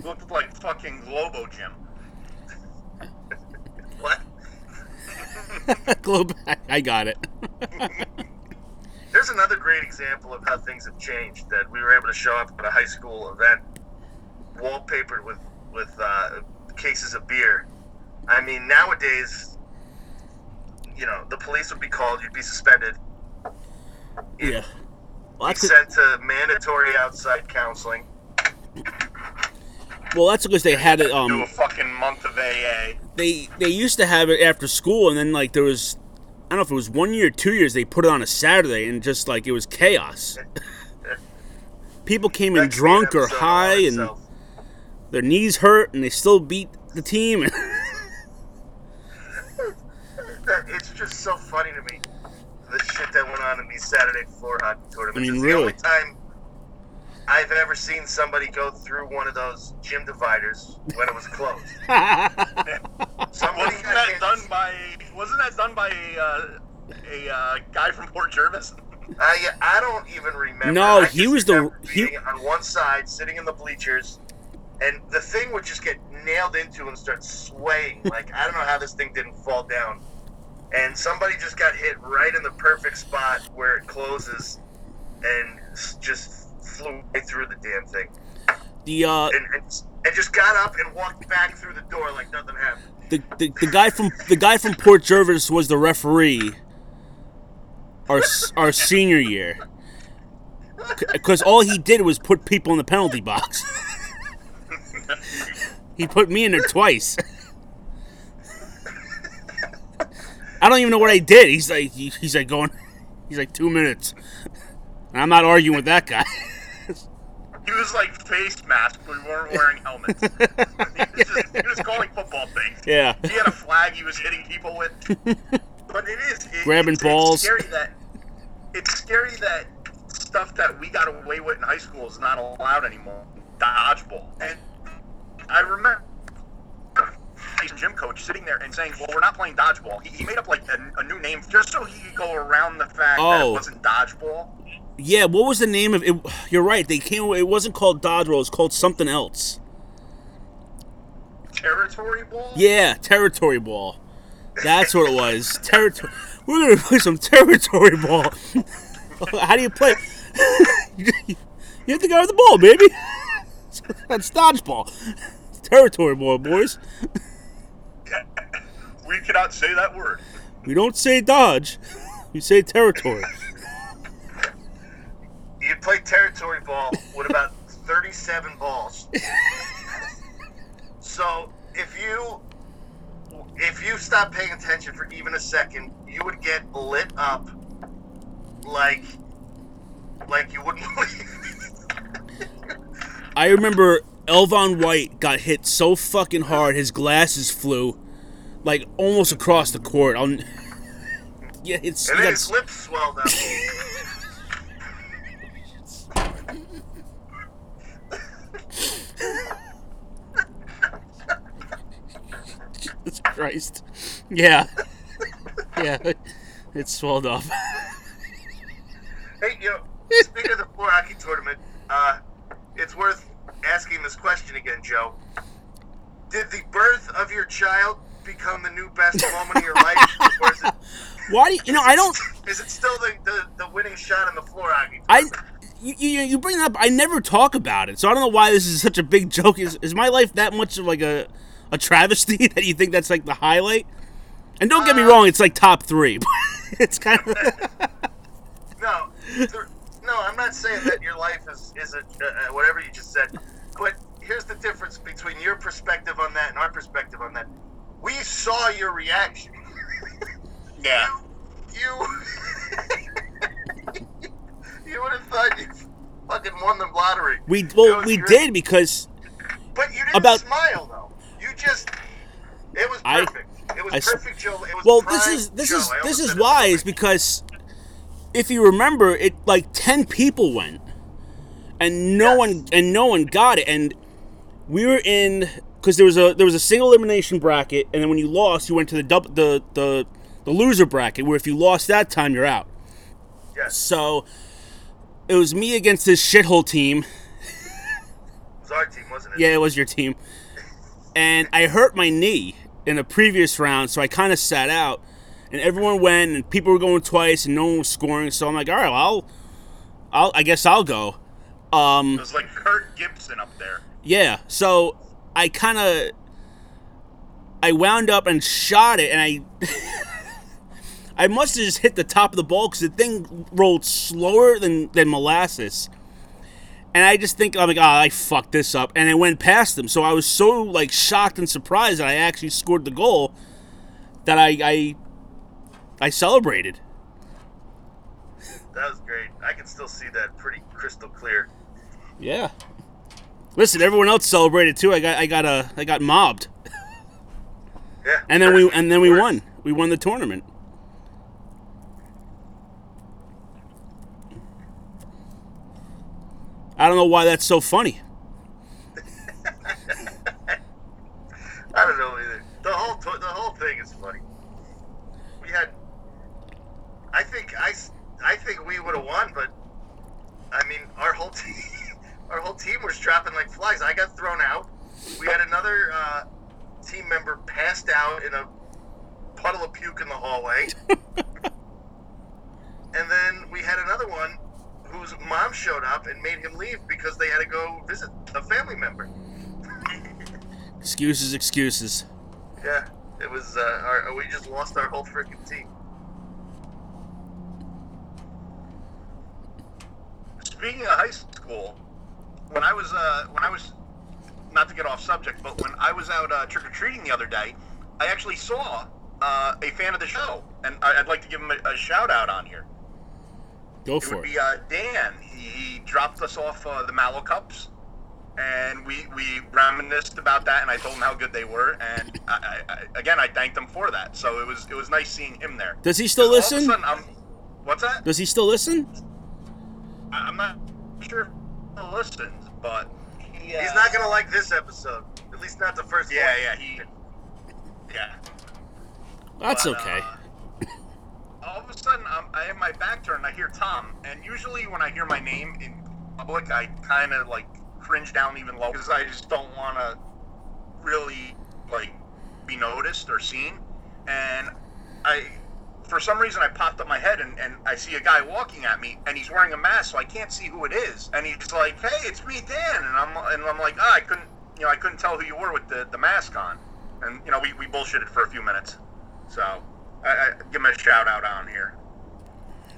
Looked like fucking Globo Gym. What? Globe, I got it. There's another great example of how things have changed. That we were able to show up at a high school event, wallpapered with with uh, cases of beer. I mean, nowadays, you know, the police would be called. You'd be suspended. Yeah. Well, that's sent to mandatory outside counseling. well, that's because they had it. Do Um, a fucking month of AA. they they used to have it after school, and then like there was, I don't know if it was one year, or two years, they put it on a Saturday, and just like it was chaos. People came in Next drunk or high, and itself. their knees hurt, and they still beat the team. It's just so funny to me shit that went on in these Saturday floor hockey tournaments. I mean, it's really. the only time I've ever seen somebody go through one of those gym dividers when it was closed. Somebody Wasn't that hit. done by? Wasn't that done by a uh, a uh, guy from Port Jervis? I, I don't even remember. No, I he was the- he- on one side, sitting in the bleachers, and the thing would just get nailed into and start swaying. like I don't know how this thing didn't fall down. And somebody just got hit right in the perfect spot where it closes, and just flew right through the damn thing, the uh, and, and and just got up and walked back through the door like nothing happened. the, the the guy from the guy from Port Jervis was the referee. Our our senior year, because all he did was put people in the penalty box. he put me in there twice. I don't even know what I did. He's like he's like going, he's like two minutes. And I'm not arguing with that guy. He was like face mask, but we weren't wearing helmets. he, was just, he was calling football things. yeah. He had a flag he was hitting people with. But it is it, Grabbing it's, balls. It's scary that it's scary that stuff that we got away with in high school is not allowed anymore. Dodgeball, and I remember he's gym coach sitting there and saying, "Well, we're not playing dodgeball." He, he made up like a, a new name just so he could go around the fact that Oh. it wasn't dodgeball. Yeah, what was the name of it? You're right. They came. It wasn't called dodgeball. It was called something else. Territory ball. Yeah, territory ball. That's what it was. Territory. We're gonna play some territory ball. How do you play? you have to go with the ball, baby. That's dodgeball. Territory ball, boys. We cannot say that word. We don't say dodge. We say territory. You'd play territory ball with about 37 balls. so if you if you stop paying attention for even a second, you would get lit up like like you wouldn't believe. I remember Elvon White got hit so fucking hard his glasses flew, like almost across the court. I'll, yeah, it's and then his lips swelled up. Jesus Christ. Yeah. Yeah. It swelled up. hey, you know, speaking of the hockey tournament, uh, it's worth asking this question again, Joe. Did the birth of your child become the new best moment of your life, or is it Why do you, you know, I don't Is it still the, the, the winning shot in the floor hockey? I you, you, you bring it up I never talk about it. So I don't know why this is such a big joke. Is is my life that much of like a a travesty that you think that's like the highlight? And don't get me Uh, wrong, it's like top 3. it's kind of no, no. I'm not saying that your life is is a, uh, whatever you just said, but here's the difference between your perspective on that and our perspective on that. We saw your reaction. Yeah. You, you would have thought you fucking won the lottery. We well we great. did because But you didn't About- smile though. You just, it was I- perfect. it was I s- perfect, Joe. It was well this is this Joe. is this is said why is because if you remember it like 10 people went and no Yes. one and no one got it and we were in because there was a there was a single elimination bracket and then when you lost you went to the dub, the the the loser bracket where if you lost that time you're out. Yes, so it was me against this shithole team. It was our team, wasn't it? yeah it was your team. And i hurt my knee in a previous round so i kind of sat out and everyone went and people were going twice and no one was scoring so i'm like all right well i'll, I'll i guess i'll go um It was like Kirk Gibson up there. Yeah, so I kind of I wound up and shot it, and I I must have just hit the top of the ball because the thing rolled slower than than molasses. And I just think I'm like, oh, I fucked this up, and it went past them. So I was so like shocked and surprised that I actually scored the goal that I I, I celebrated. That was great. I can still see that pretty crystal clear. Yeah. Listen, everyone else celebrated too. I got I got a I got mobbed. Yeah. And then we and then we won. We won the tournament. I don't know why that's so funny. I don't know either. The whole to- the whole thing is funny. We had, I think I, s- I think we would have won, but I mean our whole team, our whole team was dropping like flies. I got thrown out. We had another uh, team member passed out in a puddle of puke in the hallway, and then we had another one whose mom showed up and made him leave because they had to go visit a family member. Excuses, excuses. Yeah, it was. Uh, our, we just lost our whole freaking team. Speaking of high school, when I was uh, when I was not to get off subject, but when I was out uh, trick or treating the other day, I actually saw uh, a fan of the show, and I- I'd like to give him a, a shout out on here. Go It for would it. be uh, Dan. He, he dropped us off uh, the Mallo Cups, and we we reminisced about that, and I told him how good they were, and I, I, I, again I thanked him for that. So it was it was nice seeing him there. Does he still All of a listen? sudden, I'm, what's that? Does he still listen? I- I'm not sure if he listens, but he, uh, He's not gonna like this episode. At least not the first Yeah, one. yeah, he. Yeah. That's But, okay. uh, all of a sudden, um, I have my back turned. I hear Tom, and usually when I hear my name in public, I kind of like cringe down even lower because I just don't want to really like be noticed or seen. And I, for some reason, I popped up my head and, and I see a guy walking at me, and he's wearing a mask, so I can't see who it is. And he's like, "Hey, it's me, Dan," and I'm and I'm like, "Ah, I couldn't, you know, I couldn't tell who you were with the, the mask on." And you know, we, we bullshitted for a few minutes. So I, I give him a shout out on here.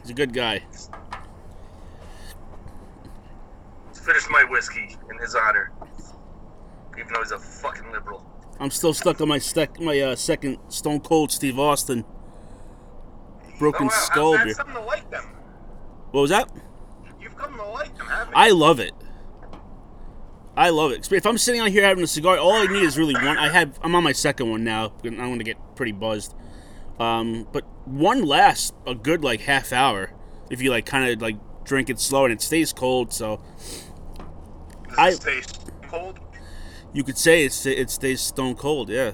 He's a good guy. Finished my whiskey in his honor. Even though he's a fucking liberal. I'm still stuck on my sec- my uh, second Stone Cold Steve Austin Broken Oh, wow, Skull I've beer. had something to like them. What was that? You've come to like them, haven't you? I love it. I love it. If I'm sitting out here having a cigar, all I need is really one. I have. I'm on my second one now. I'm gonna get pretty buzzed. Um, but one lasts a good like half hour if you like kind of like drink it slow and it stays cold. So Does I- taste cold? you could say it's it stays stone cold. Yeah.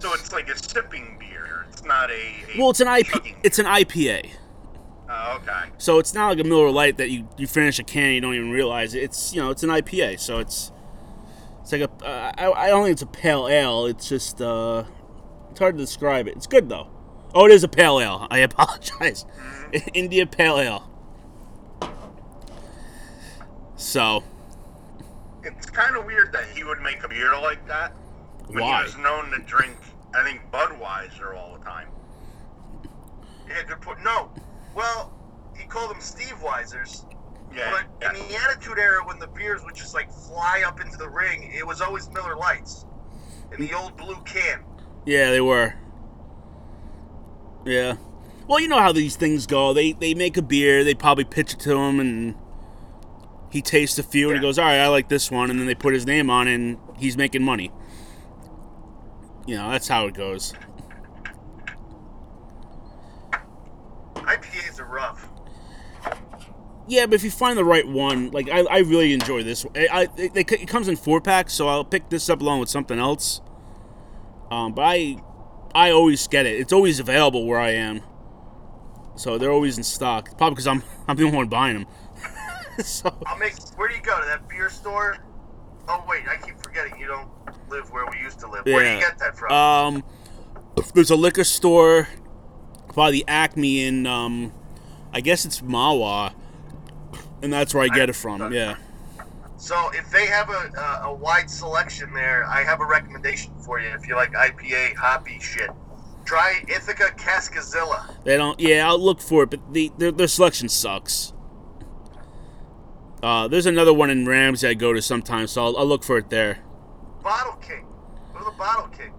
So it's like a sipping beer. It's not a. a Well, it's an IP. It's an IPA. Okay. So it's not like a Miller Lite that you, you finish a can and you don't even realize it. It's you know it's an IPA, so it's it's like a uh, I, I don't think it's a pale ale. It's just uh, it's hard to describe it. It's good though. Oh, it is a pale ale. I apologize. India Pale Ale. So It's kind of weird that he would make a beer like that. When Why? he was known to drink, I think Budweiser all the time. Yeah, good point. No. Well, he called them Steve Weisers Yeah. But in the Attitude Era, when the beers would just like fly up into the ring, it was always Miller Lites in the old blue can. Yeah, they were. Yeah. Well, you know how these things go. They they make a beer, they probably pitch it to him, and he tastes a few, and he goes, "All right, I like this one," and then they put his name on, it, and he's making money. You know, that's how it goes. IPAs are rough. Yeah, but if you find the right one, like I, I really enjoy this. I, I it, it comes in four packs, so I'll pick this up along with something else. Um, but I, I always get it. It's always available where I am. So they're always in stock. Probably because I'm I'm the only one buying them. so I'll make. Where do you go to that beer store? Oh wait, I keep forgetting you don't live where we used to live. Where do you get that from? um, there's a liquor store by the Acme in um, I guess it's Mahwah, and that's where I get it from. Yeah. so if they have a, a a wide selection there, I have a recommendation for you. If you like IPA hoppy shit, try Ithaca Cascazilla. They don't. Yeah, I'll look for it, but the their, their selection sucks. Uh, there's another one in Ramsey I go to sometimes, so I'll, I'll look for it there. Bottle King. Go to the Bottle King.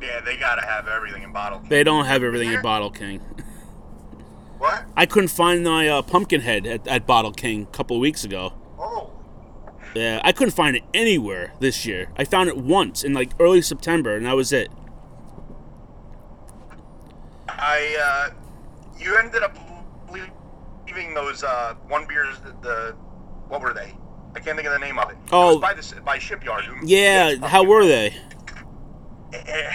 Yeah, they gotta have everything in bottle. King. They don't have everything in Bottle King. What? I couldn't find my uh, Pumpkinhead at, at Bottle King a couple weeks ago. Oh, Yeah, I couldn't find it anywhere this year. I found it once in like early September, and that was it. I uh, you ended up leaving those uh, one beers. The, the what were they? I can't think of the name of it. It Oh. was by the by shipyard. Yeah, how were they? Eh,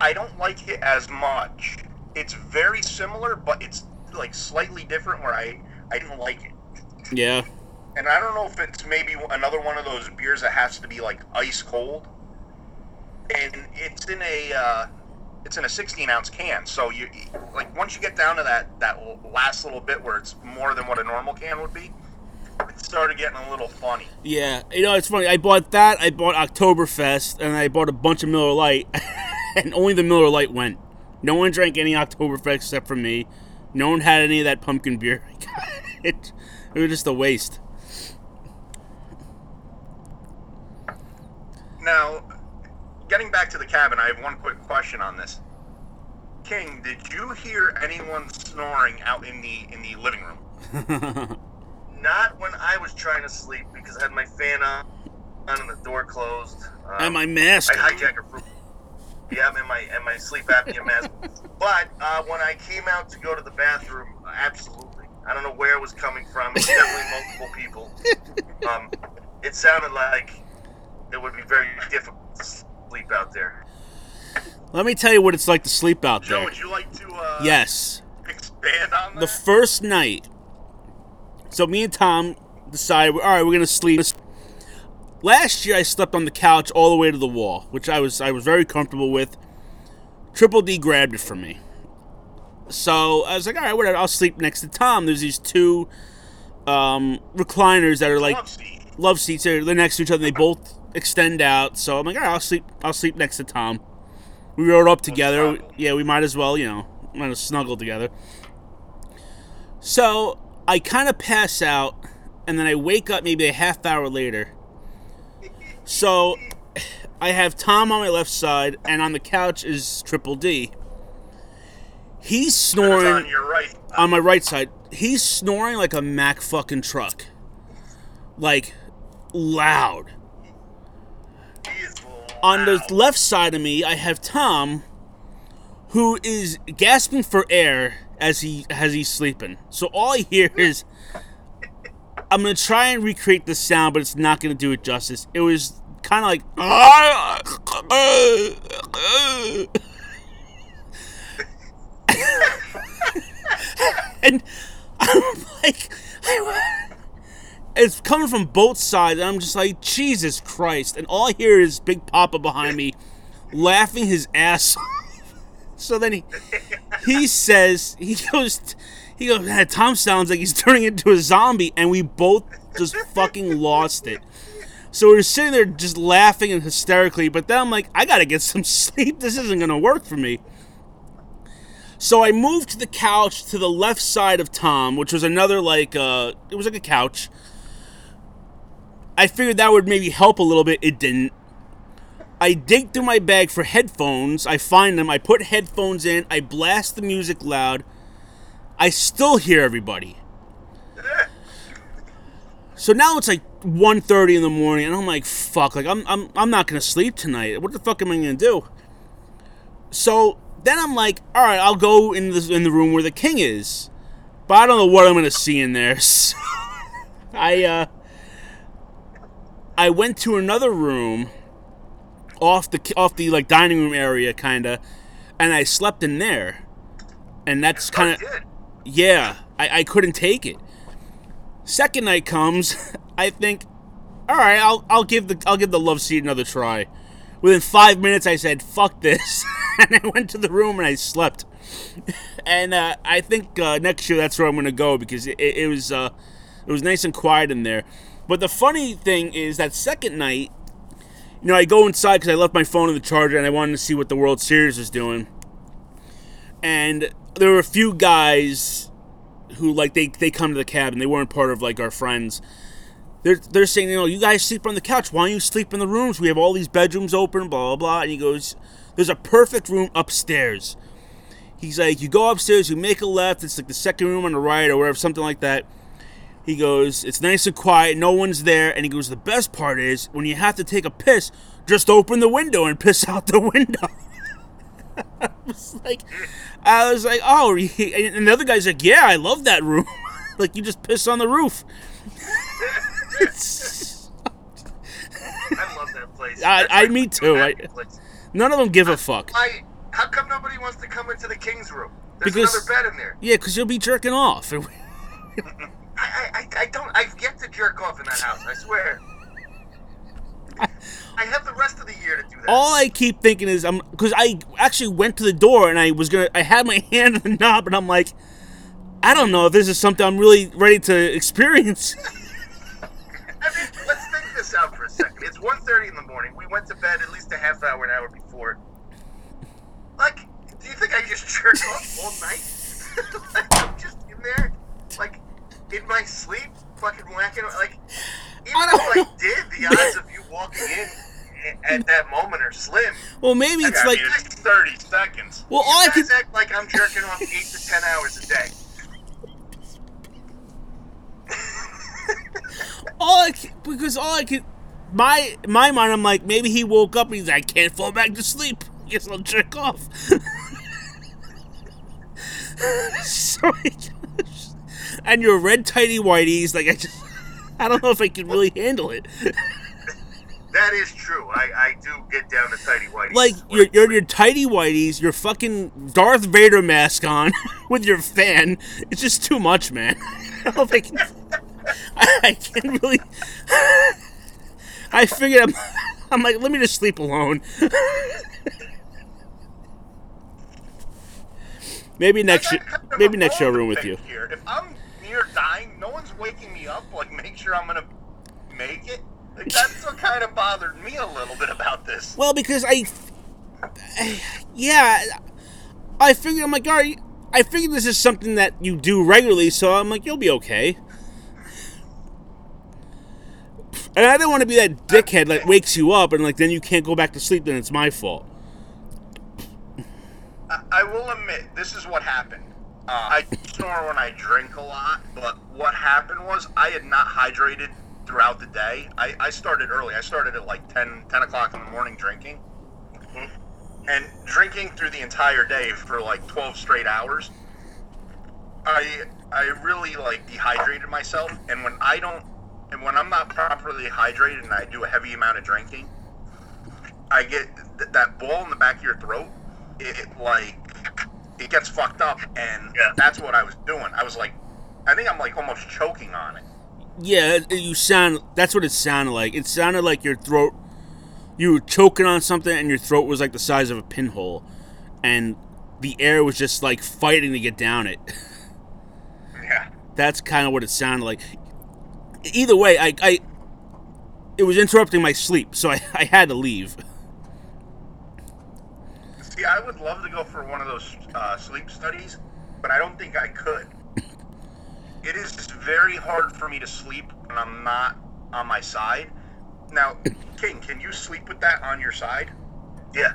I don't like it as much. It's very similar, but it's like slightly different. Where I I didn't like it, Yeah, and I don't know if it's maybe another one of those beers that has to be like ice cold, and it's in a uh, it's in a 16 ounce can. So you like once you get down to that that last little bit where it's more than what a normal can would be, it started getting a little funny. yeah. You know, it's funny. I bought that. I bought Oktoberfest, and I bought a bunch of Miller Lite, and only the Miller Lite went. No one drank any Oktoberfest except for me. No one had any of that pumpkin beer. it, it was just a waste. Now, getting back to the cabin, I have one quick question on this. King, did you hear anyone snoring out in the in the living room? not when I was trying to sleep because I had my fan on and the door closed. Um, and my mask. I hijack her yeah, and my and my sleep apnea mask. But uh, when I came out to go to the bathroom, absolutely, I don't know where it was coming from. It's definitely multiple people. Um, it sounded like it would be very difficult to sleep out there. Let me tell you what it's like to sleep out Joe, there. would you like to uh, Yes. expand on that? the first night, so me and Tom decided, all right, we're gonna sleep. Last year, I slept on the couch all the way to the wall, which I was I was very comfortable with. Triple D grabbed it from me, so I was like, all right, whatever. I'll sleep next to Tom. There's these two um, recliners that are like Love seat. love seats. They're, they're next to each other. They both extend out. So I'm like, all right, I'll sleep. I'll sleep next to Tom. We rode up together. Yeah, we might as well, you know, might as snuggle together. So I kind of pass out, and then I wake up maybe a half hour later. So I have Tom on my left side, and on the couch is Triple D. He's snoring on your right. on my right side, he's snoring like a Mack fucking truck. Like loud. Is On the left side of me, I have Tom who is gasping for air as he as he's sleeping. So all I hear is I'm gonna try and recreate the sound, but it's not gonna do it justice. It was kind of like and I'm like, it's coming from both sides, and I'm just like, Jesus Christ! And all I hear is Big Papa behind me, laughing his ass. So then he he says he goes he goes, "Man, Tom sounds like he's turning into a zombie, and we both just fucking lost it. So we're sitting there just laughing and hysterically, but then I'm like, I gotta get some sleep. This isn't gonna work for me. So I moved to the couch to the left side of Tom, which was another like uh it was like a couch. I figured that would maybe help a little bit. It didn't. I dig through my bag for headphones. I find them. I put headphones in. I blast the music loud. I still hear everybody. So now it's like 1.30 in the morning, and I'm like, fuck, like I'm, I'm, I'm not gonna sleep tonight. What the fuck am I gonna do? So then I'm like, all right, I'll go in the in the room where the king is, but I don't know what I'm gonna see in there. So I uh, I went to another room off the off the like dining room area, kinda, and I slept in there, and that's kind of. Yeah, I, I couldn't take it. Second night comes, I think, all right, I'll I'll give the I'll give the love seat another try. Within five minutes, I said, "Fuck this," and I went to the room and I slept. And uh, I think uh, next year that's where I'm gonna go because it, it, it was uh, it was nice and quiet in there. But the funny thing is that second night, you know, I go inside because I left my phone in the charger and I wanted to see what the World Series was doing. And there were a few guys who like they they come to the cabin. They weren't part of like our friends. They're they're saying, you know, you guys sleep on the couch. Why don't you sleep in the rooms? We have all these bedrooms open, blah blah blah. And he goes, There's a perfect room upstairs. He's like, you go upstairs, you make a left, it's like the second room on the right or whatever, something like that. He goes, it's nice and quiet, no one's there, and he goes, the best part is when you have to take a piss, just open the window and piss out the window. I was like, I was like, oh, and the other guy's like, yeah, I love that room. like you just piss on the roof. I love that place. I- I- like me too. I- None of them give a fuck. Why? How come nobody wants to come into the king's room? There's Because- another bed in there. Yeah, because you'll be jerking off. I, I, I, I don't. I've yet to jerk off in that house. I swear. I have the rest of the year to do that. All I keep thinking is um, I'm because I actually went to the door and I was gonna I had my hand on the knob and I'm like, I don't know if this is something I'm really ready to experience. I mean, let's think this out for a second. It's 1.30 in the morning. We went to bed at least a half hour, an hour before. Like, do you think I just jerk off all night? like, I'm just in there, like, in my sleep, fucking whacking. Like, even if I did, the odds of you walking in at that moment are slim. Well, maybe it's like mean, it's 30 seconds. well, all I could act like I'm jerking off eight to ten hours a day. all I could, because all I could my my mind I'm like maybe he woke up and he's like I can't fall back to sleep. Guess I'll jerk off. so he and your red tighty whiteys like I just I don't know if I can really handle it. That is true. I, I do get down to tidy whitey. like your your your tidy whiteys, your fucking Darth Vader mask on with your fan. It's just too much, man. I don't know if I can. I, can't really. I figured I'm. I'm like, let me just sleep alone. maybe next year. I got kind of Maybe next year room with you. Here. If I'm near dying, no one's waking me up. Like, make sure I'm gonna make it. Like, that's what kind of bothered me a little bit about this. Well, because I, yeah, I figured I'm like, all right, I figured this is something that you do regularly, so I'm like, you'll be okay. And I don't want to be that dickhead that wakes you up and like then you can't go back to sleep. Then it's my fault. I, I will admit, this is what happened. Uh, I snore when I drink a lot, but what happened was I had not hydrated throughout the day. I, I started early. I started at like 10, 10 o'clock in the morning drinking. And drinking through the entire day for like 12 straight hours. I I really like dehydrated myself and when I don't and when I'm not properly hydrated and I do a heavy amount of drinking, I get th- that ball in the back of your throat. It, it, like it gets fucked up, and Yeah. that's what I was doing. I was like, I think I'm like almost choking on it. Yeah, you sound. That's what it sounded like. It sounded like your throat. You were choking on something, and your throat was like the size of a pinhole, and the air was just like fighting to get down it. Yeah. That's kind of what it sounded like. Either way, I, I it was interrupting my sleep, so I, I had to leave. See, I would love to go for one of those uh, sleep studies, but I don't think I could. It is very hard for me to sleep when I'm not on my side. Now, King, can you sleep with that on your side? Yeah.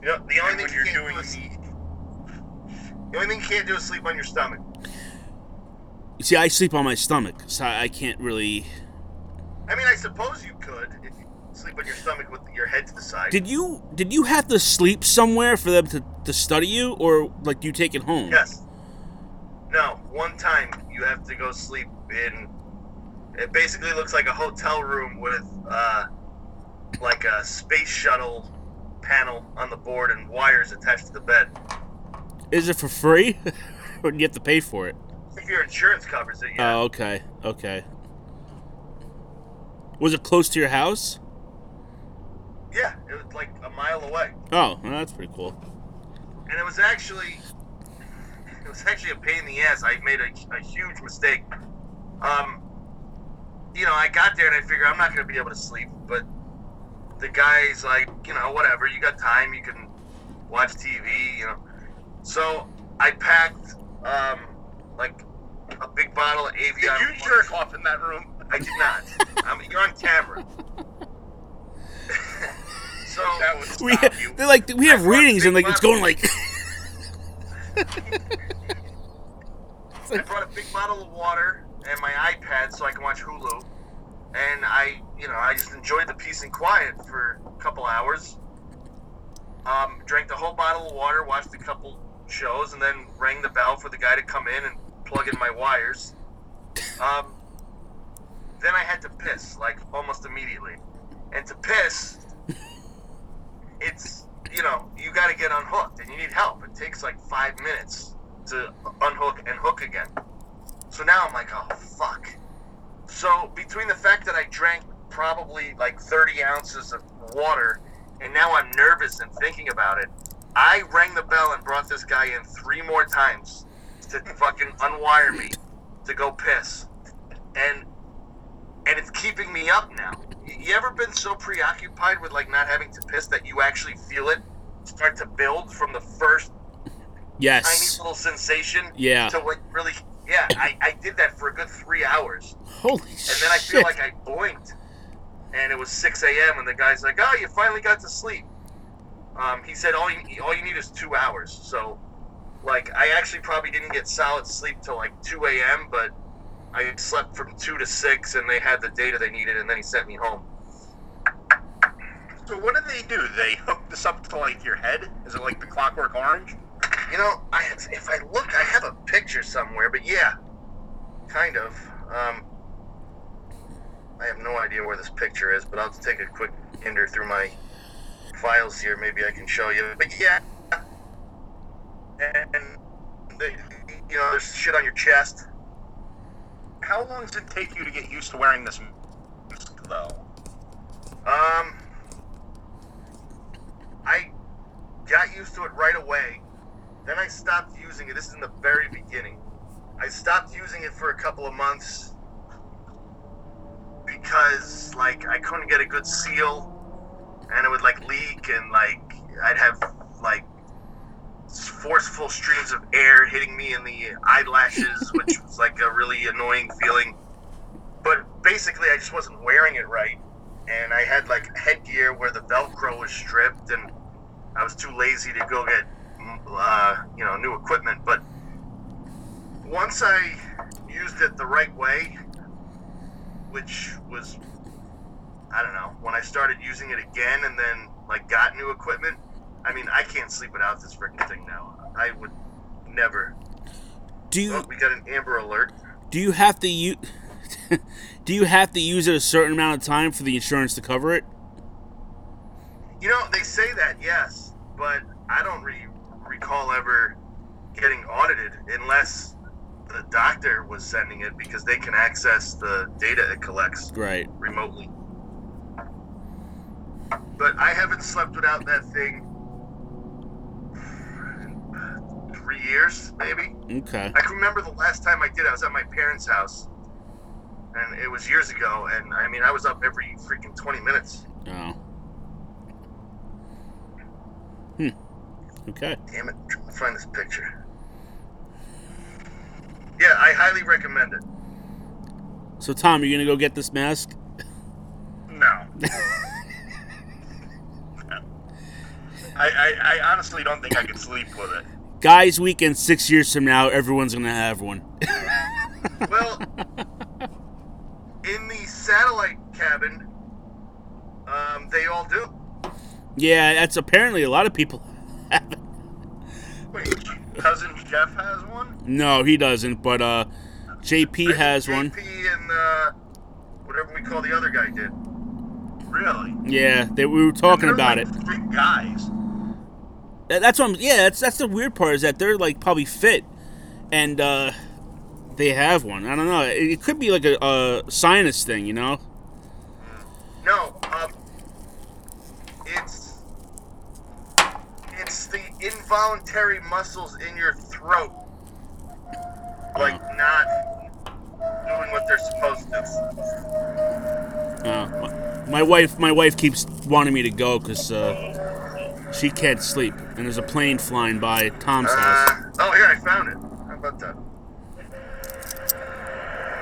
You know, the only And thing when you you're can't doing do is the the only thing you can't do is sleep on your stomach. See, I sleep on my stomach, so I I can't really. I mean, I suppose you could if you sleep on your stomach with your head to the side. Did you did you have to sleep somewhere for them to, to study you, or like do you take it home? Yes. No, one time you have to go sleep in. It basically looks like a hotel room with uh, like a space shuttle panel on the board and wires attached to the bed. Is it for free, or do you have to pay for it? If your insurance covers it, yeah. Oh, okay, okay. Was it close to your house? Yeah, it was like a mile away. Oh, well, that's pretty cool. and it was actually it was actually a pain in the ass. I made a, a huge mistake. Um, you know, I got there and I figured I'm not going to be able to sleep, but the guy's like, you know, whatever. You got time. You can watch TV. You know, so I packed um, like a big bottle of Did Evian. you jerk off in that room? I did not. I mean, you're on camera. So We you. they're like we have I readings and like it's going like. I brought a big bottle of water and my iPad so I can watch Hulu. And I, you know, I just enjoyed the peace and quiet for a couple hours. Um, drank the whole bottle of water, watched a couple shows, and then rang the bell for the guy to come in and plug in my wires. Um, then I had to piss, like almost immediately. And to piss, it's, you know, you got to get unhooked and you need help. It takes like five minutes to unhook and hook again. So now I'm like, oh, fuck. So between the fact that I drank probably like 30 ounces of water and now I'm nervous and thinking about it, I rang the bell and brought this guy in three more times to fucking unwire me to go piss. And and it's keeping me up now. You ever been so preoccupied with like not having to piss that you actually feel it start to build from the first tiny little sensation Yeah. to what really yeah I, I did that for a good three hours Holy shit. and then i feel shit. like i blinked and it was 6 a.m and the guy's like oh you finally got to sleep um, he said all you, all you need is two hours so like i actually probably didn't get solid sleep till like 2 a.m but i slept from 2 to 6 and they had the data they needed and then he sent me home So what do they do? They hook this up to like your head? Is it like the Clockwork Orange? You know, I if I look, I have a picture somewhere, but yeah, kind of. Um, I have no idea where this picture is, but I'll just take a quick hinder through my files here. Maybe I can show you. But yeah, and they, you know, there's shit on your chest. How long does it take you to get used to wearing this mask, though? Um, I got used to it right away. Then I stopped using it. This is in the very beginning. I stopped using it for a couple of months because, like, I couldn't get a good seal, and it would like leak, and like I'd have like forceful streams of air hitting me in the eyelashes, which was like a really annoying feeling. But basically, I just wasn't wearing it right and I had like headgear where the Velcro was stripped, and I was too lazy to go get, mm, uh, you know, new equipment. But once I used it the right way, which was, I don't know, when I started using it again, and then like got new equipment, I mean, I can't sleep without this freaking thing now. I would never. do you Oh, we got an Amber Alert. do you have to use do you have to use it a certain amount of time for the insurance to cover it? You know, they say that, yes, but I don't re- recall ever getting audited unless the doctor was sending it because they can access the data it collects Right. remotely. But I haven't slept without that thing in three years, maybe. Okay. I can remember the last time I did. It, I was at my parents' house, and it was years ago. And I mean, I was up every freaking twenty minutes. Oh. Hmm. Okay. Damn it, I'm trying to find this picture. Yeah, I highly recommend it. So Tom, are you gonna go get this mask? No. I, I, I honestly don't think I could sleep with it. Guys Weekend six years from now, everyone's gonna have one. Well, in the satellite cabin, um, they all do. yeah, that's apparently a lot of people. Wait, cousin Jeff has one? No, he doesn't, but uh JP has one. JP one. and uh, whatever we call the other guy did. Really? Yeah, they, we were talking They're about like it. Big guys. That- That's what I'm. Yeah, that's that's the weird part is that they're like probably fit, and uh they have one. I don't know. It, it could be like a, a sinus thing, you know? No, um, it's it's the involuntary muscles in your throat, like not doing what they're supposed to. Uh, my, my wife, my wife keeps wanting me to go because uh, she can't sleep, and there's a plane flying by Tom's house. Uh, oh, here I found it. How about that?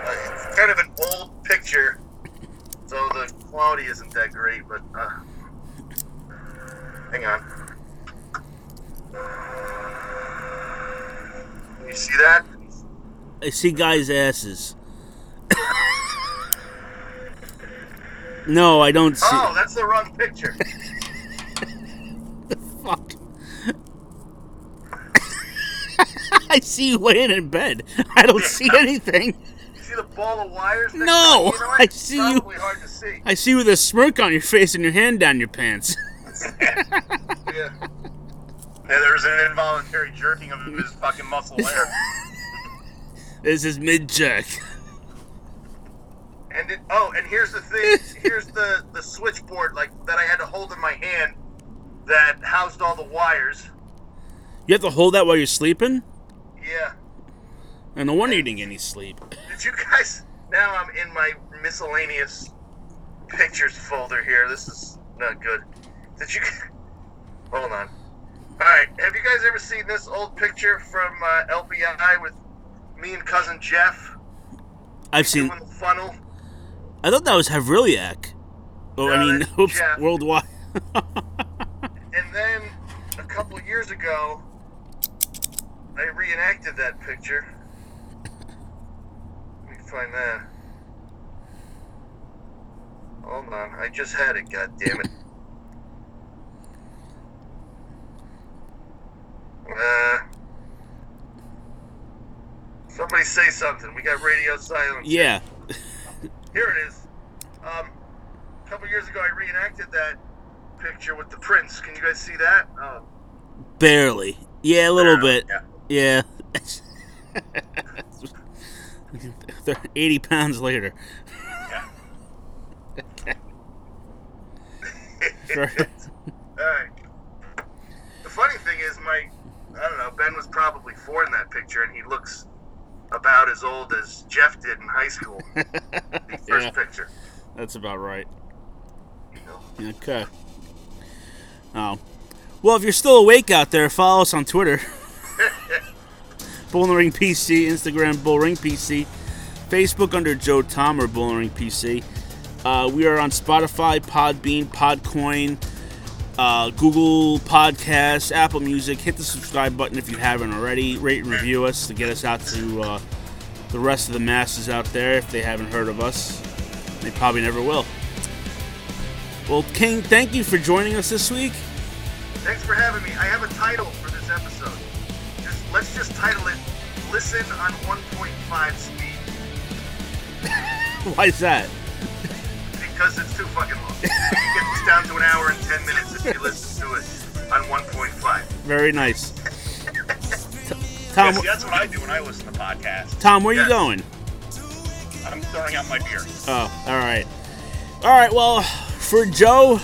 Uh, it's kind of an old picture, so the quality isn't that great. But uh, hang on. You see that? I see guys' asses. no, I don't see. Oh, that's the wrong picture. Fuck. I see you laying in bed. I don't see anything. You see the ball of wires? No? I see you- hard to see. I see you with a smirk on your face and your hand down your pants. Yeah. Yeah, there's an involuntary jerking of his fucking muscle there. This is mid jerk. And it, oh, and here's the thing. Here's the the switchboard like that I had to hold in my hand that housed all the wires. You have to hold that while you're sleeping? Yeah. And no wonder you didn't get any sleep. Did you guys? Now I'm in my miscellaneous pictures folder here. This is not good. Did you? Hold on. All right. Have you guys ever seen this old picture from uh, LBI with me and cousin Jeff I've seen. the funnel? I thought that was Havriliak. Oh, I mean, oops, Jeff. worldwide. Then a couple years ago, I reenacted that picture. Let me find that. Hold on, I just had it. God damn it. Uh, somebody say something. We got radio silence. yeah. Here it is. Um, a couple years ago, I reenacted that picture with the prince. Can you guys see that? Oh, Barely. Yeah, a little bit. Yeah. They're 80 pounds later. Right. The funny thing is, my I don't know. Ben was probably four in that picture, and he looks about as old as Jeff did in high school. the first Yeah. picture. That's about right. Okay. Oh. Well, if you're still awake out there, follow us on Twitter. Bull Ring PC, Instagram Bull Ring PC, Facebook under Joe Tom or Bull Ring PC. Uh, we are on Spotify, Podbean, Podcoin, uh, Google Podcasts, Apple Music. Hit the subscribe button if you haven't already. Rate and review us to get us out to uh, the rest of the masses out there if they haven't heard of us. They probably never will. Well, King, thank you for joining us this week. Thanks for having me. I have a title for this episode. Just let's just title it "Listen on 1.5 Speed" Why is that? because it's too fucking long. you can get this down to an hour and ten minutes if you listen to it on 1.5. Very nice. Tom, Yeah, see, that's what I do when I listen to podcasts. Tom, where are you going? I'm throwing out my beer. Oh, all right. All right. Well, for Joe,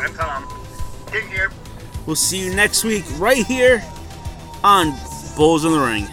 I'm Tom. King here. we'll see you next week right here on Bulls in the Ring.